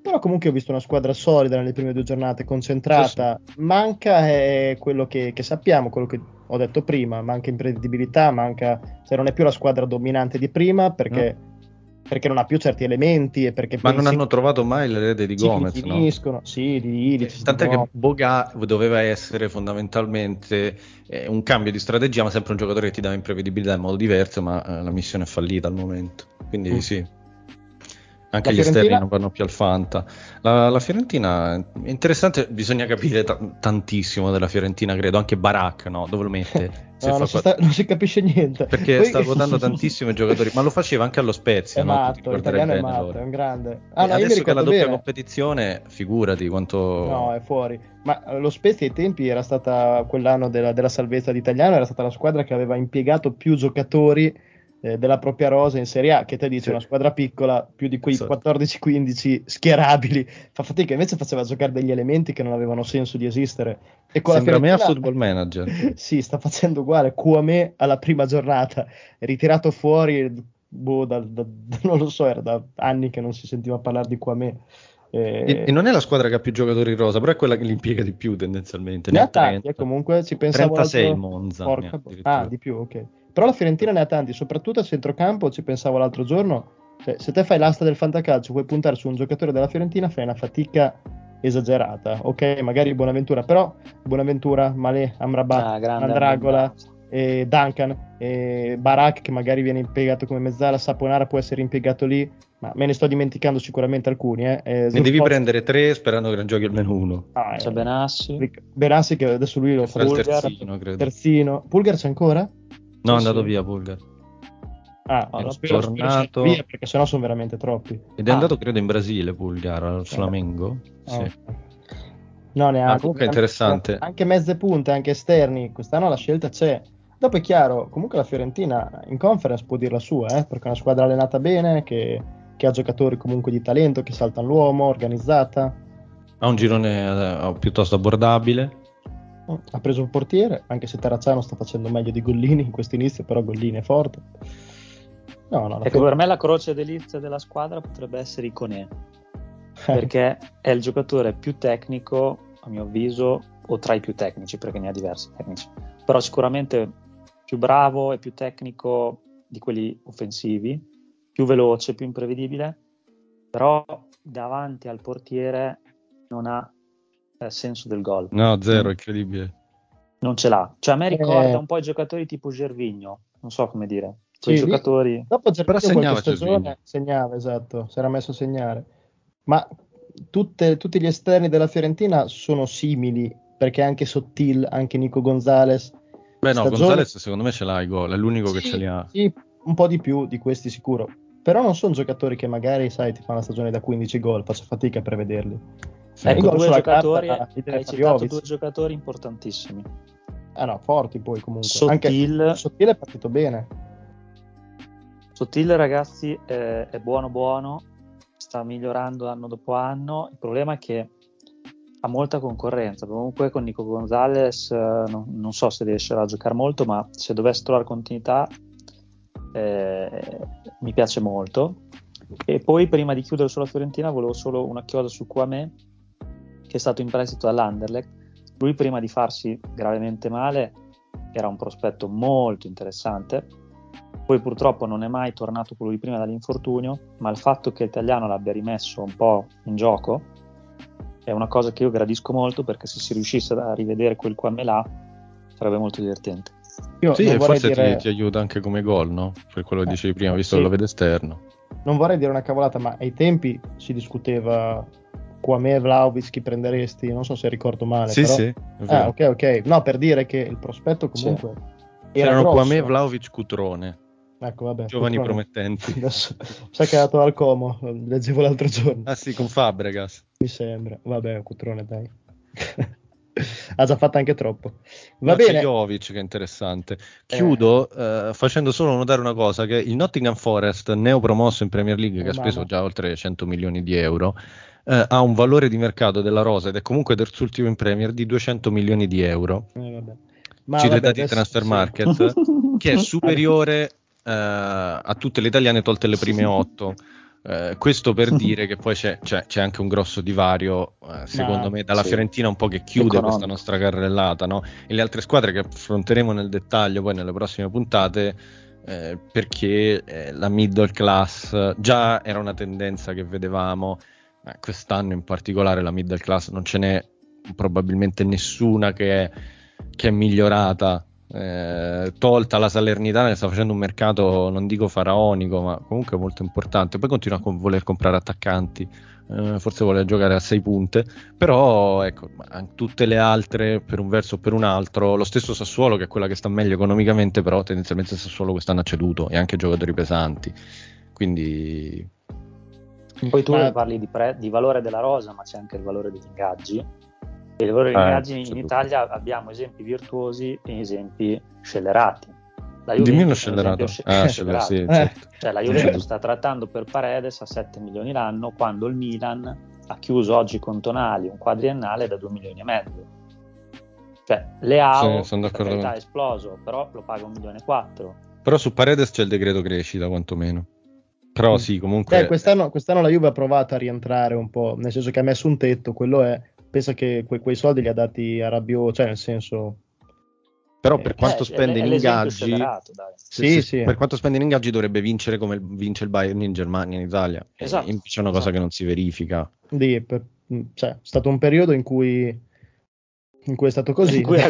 Però comunque ho visto una squadra solida nelle prime due giornate, concentrata. Manca eh, quello che, che sappiamo, quello che ho detto prima, manca imprevedibilità, manca... Cioè non è più la squadra dominante di prima perché, perché non ha più certi elementi e perché Ma non hanno trovato mai l'erede di sì, Gomez, no? finiscono. Sì, di Ilic, Tant'è che. Boga doveva essere fondamentalmente eh, un cambio di strategia, ma sempre un giocatore che ti dà imprevedibilità in modo diverso, ma eh, la missione è fallita al momento. Quindi Mm. sì. Anche La gli esterni Fiorentina? non vanno più al Fanta. La, la Fiorentina è interessante, bisogna capire ta- tantissimo della Fiorentina, credo, anche Barak, no? Dove lo mette? No, non, si sta- non si capisce niente. Perché Poi- sta ruotando tantissimo i giocatori, ma lo faceva anche allo Spezia, È no? Matto, l'italiano è matto, Lore. è un grande. Ah, no, adesso che la doppia bene. competizione, figurati quanto... No, è fuori. Ma lo Spezia ai tempi era stata quell'anno della, della salvezza di Italiano, era stata la squadra che aveva impiegato più giocatori eh, della propria rosa in Serie A, che te dici Sì. una squadra piccola, più di quei Esatto. 14-15 schierabili, fa fatica, invece faceva giocare degli elementi che non avevano senso di esistere. E con Sembra me a Football Manager. sì, sta facendo uguale. Cuame alla prima giornata, ritirato fuori, boh, da- da- non lo so, era da anni che non si sentiva parlare di Cuame. Eh, E, e non è la squadra che ha più giocatori in rosa, però è quella che li impiega di più tendenzialmente. ne Ne ha tanti, 30. eh, comunque ci pensavo 36 l'altro- Monza, Porca. Ah, di più, ok. Però la Fiorentina ne ha tanti, soprattutto a centrocampo, ci pensavo l'altro giorno. Cioè, se te fai l'asta del fantacalcio, vuoi puntare su un giocatore della Fiorentina, fai una fatica esagerata. Ok, magari Buonaventura, però Buonaventura, Malé, Amrabat, Ah, grande Andragola, Amrabat. e Duncan, e Barak che magari viene impiegato come mezzala, Saponara può essere impiegato lì, ma me ne sto dimenticando sicuramente alcuni. Eh. Eh, Ne devi prendere tre sperando che ne giochi almeno uno. Ah, eh, C'è Benassi. Benassi che adesso lui lo fa terzino, credo. terzino. Pulgar c'è ancora? No, è andato via Pulgar. Ah, Oh, no, spero, tornato. spero via, perché sennò sono veramente troppi. Ed è Ah. andato, credo, in Brasile Pulgar, al Flamengo. Ah, Sì. ok. No, neanche. Ah, comunque è interessante. Anche mezze punte, anche esterni. Quest'anno la scelta c'è. Dopo è chiaro, comunque la Fiorentina in conference può dire la sua, eh, perché è una squadra allenata bene, che, che ha giocatori comunque di talento, che saltano l'uomo, organizzata. Ha un girone eh, piuttosto abbordabile. Ha preso un portiere, anche se Terracciano sta facendo meglio di Gollini in questo inizio, però Gollini è forte. No, no, Ecco, per me la croce delizia della squadra potrebbe essere Iconè, perché è il giocatore più tecnico, a mio avviso, o tra i più tecnici, perché ne ha diversi tecnici, però sicuramente più bravo e più tecnico di quelli offensivi, più veloce, più imprevedibile, però davanti al portiere non ha eh, senso del gol. No, zero, incredibile. Non ce l'ha. Cioè a me ricorda Eh. un po' i giocatori tipo Gervigno, non so come dire. Quei Sì, lì- giocatori... Dopo Gervigno Però segnava qualche stagione Gervinho. segnava, esatto, si era messo a segnare. Ma tutte- tutti gli esterni della Fiorentina sono simili, perché anche Sottil, anche Nico Gonzalez. Beh, no, stagione- Gonzalez secondo me ce l'ha i gol, è l'unico che Sì, ce li ha. Sì, un po' di più di questi sicuro. Però non sono giocatori che magari, sai, ti fanno una stagione da 15 gol, faccio fatica a prevederli. I Ecco, gol due giocatori, carta hai citato due giocatori importantissimi. Ah no, forti poi comunque. Sottil. Anche Sottil è partito bene. Sottile, ragazzi, è, è buono buono, sta migliorando anno dopo anno. Il problema è che ha molta concorrenza. Comunque con Nico Gonzalez eh, non, non so se riuscirà a giocare molto, ma se dovesse trovare continuità eh, mi piace molto. E poi prima di chiudere sulla Fiorentina volevo solo una chiosa su Kwame, che è stato in prestito all'Anderlecht. Lui prima di farsi gravemente male era un prospetto molto interessante. Poi purtroppo non è mai tornato quello di prima dall'infortunio, ma il fatto che l'italiano l'abbia rimesso un po' in gioco è una cosa che io gradisco molto perché se si riuscisse a rivedere quel qua me là sarebbe molto divertente. Io Sì, e forse dire- ti, ti aiuta anche come gol, no? Per quello che Eh, dicevi prima, visto sì. che lo vede esterno. non vorrei dire una cavolata, ma ai tempi si discuteva Kwame Vlaovic chi prenderesti, non so se ricordo male. Sì, però... sì. Ah, ok, ok. No, per dire che il prospetto comunque era C'erano. Kwame, Vlaovic, Cutrone. Ecco, vabbè. Giovani Cutrone. promettenti. Adesso, sa che è andato al Como, leggevo l'altro giorno. Ah sì, con Fabregas. Mi sembra. Vabbè, Cutrone, dai. ha già fatto anche troppo. Va No, bene. Jovic che è interessante. Chiudo eh, facendo solo notare una cosa: che il Nottingham Forest, neopromosso in Premier League, che Oh, ha speso mamma. già oltre 100 milioni di euro, eh, ha un valore di mercato della rosa ed è comunque terzultimo in Premier di 200 milioni di euro. Eh. Ma Cito i vabbè, dati adesso- Transfer sì. Market, che è superiore eh, a tutte le italiane tolte le prime otto. Eh, questo per dire che poi c'è, c'è- c'è anche un grosso divario, eh, secondo Ma- me, dalla sì. Fiorentina un po' che chiude Economico. questa nostra carrellata, no? E le altre squadre che affronteremo nel dettaglio poi nelle prossime puntate, eh, perché eh, la middle class già era una tendenza che vedevamo, ma quest'anno in particolare la middle class non ce n'è probabilmente nessuna che è, che è migliorata. eh, tolta la Salernitana che sta facendo un mercato non dico faraonico ma comunque molto importante. Poi continua a con- voler comprare attaccanti. Eh, forse vuole giocare a sei punte. Però ecco tutte le altre per un verso o per un altro lo stesso Sassuolo che è quella che sta meglio economicamente però tendenzialmente Sassuolo quest'anno ha ceduto e anche giocatori pesanti. Quindi Poi tu Ma- parli di, pre- di valore della rosa, ma c'è anche il valore degli ingaggi. E il valore degli Eh, ingaggi in soprattutto. Italia abbiamo esempi virtuosi e esempi scellerati. La Dimmi Juventus uno è un scellerato. esempio Ah, sce- scellerato, sì, scellerato. certo. Cioè, la Juventus certo. sta trattando per Paredes a 7 milioni l'anno, quando il Milan ha chiuso oggi con Tonali un quadriennale da 2 milioni e mezzo. Cioè, Leao, Sì, è esploso, però lo paga un milione e quattro. Però su Paredes c'è il decreto crescita, quantomeno. Però sì, comunque. Eh, quest'anno, quest'anno la Juve ha provato a rientrare un po', nel senso che ha messo un tetto, quello è, pensa che que- quei soldi li ha dati a Rabiot, cioè nel senso... Però per quanto Eh, spende è in ingaggi, Sì, se- sì. per quanto spende in ingaggi dovrebbe vincere come vince il Bayern in Germania, in Italia. E Esatto, invece è una cosa esatto. che non si verifica. Di, per- cioè, è stato un periodo in cui, in cui è stato così. In cui.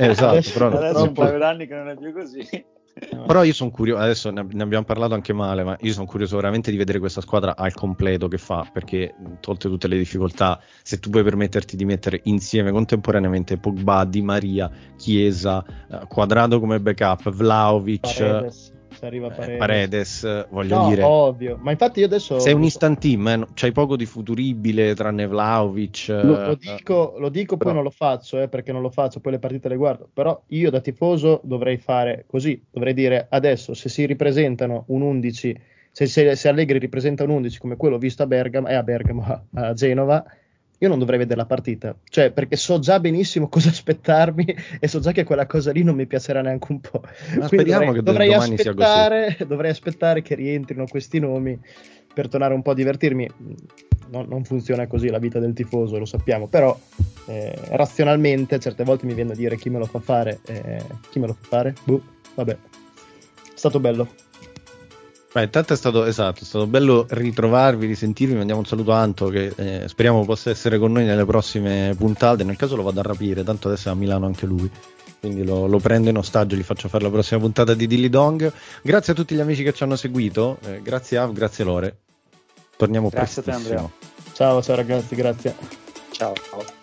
Eh, esatto, adesso- però- Adesso un paio d'anni che non è più così. Però io sono curioso, adesso ne, abbiamo parlato anche male, ma io sono curioso veramente di vedere questa squadra al completo che fa, perché tolte tutte le difficoltà, se tu puoi permetterti di mettere insieme contemporaneamente Pogba, Di Maria, Chiesa, eh, Quadrado come backup, Vlaovic, Paredes, se arriva eh, Paredes. Paredes, eh, voglio No, dire... ovvio, ma infatti io adesso... Sei un instant team, eh, c'hai poco di futuribile tranne Vlaovic. Lo, lo eh, dico, lo dico però- poi non lo faccio, eh, perché non lo faccio, poi le partite le guardo, però io da tifoso dovrei fare così, dovrei dire adesso se si ripresentano un 11, se, se, se Allegri ripresenta un 11 come quello visto a Bergamo, e a Bergamo, a Genova, io non dovrei vedere la partita, cioè perché so già benissimo cosa aspettarmi e so già che quella cosa lì non mi piacerà neanche un po'. Ma Quindi speriamo dovrei, che dovrei aspettare, dovrei aspettare che rientrino questi nomi per tornare un po' a divertirmi. Non, non funziona così la vita del tifoso, lo sappiamo, però eh, razionalmente certe volte mi viene a dire chi me lo fa fare. eh, chi me lo fa fare? Boh, vabbè. È stato bello. Beh, intanto è stato esatto, è stato bello ritrovarvi, risentirvi. Mandiamo un saluto a Anto che eh, speriamo possa essere con noi nelle prossime puntate. Nel caso lo vado a rapire, tanto adesso è a Milano anche lui. Quindi lo, lo prendo in ostaggio e gli faccio fare la prossima puntata di Dilly Dong. Grazie a tutti gli amici che ci hanno seguito. eh, grazie Av, grazie Lore. Torniamo Grazie a te, prestissimo. Andrea. Ciao, ciao ragazzi, grazie. Ciao.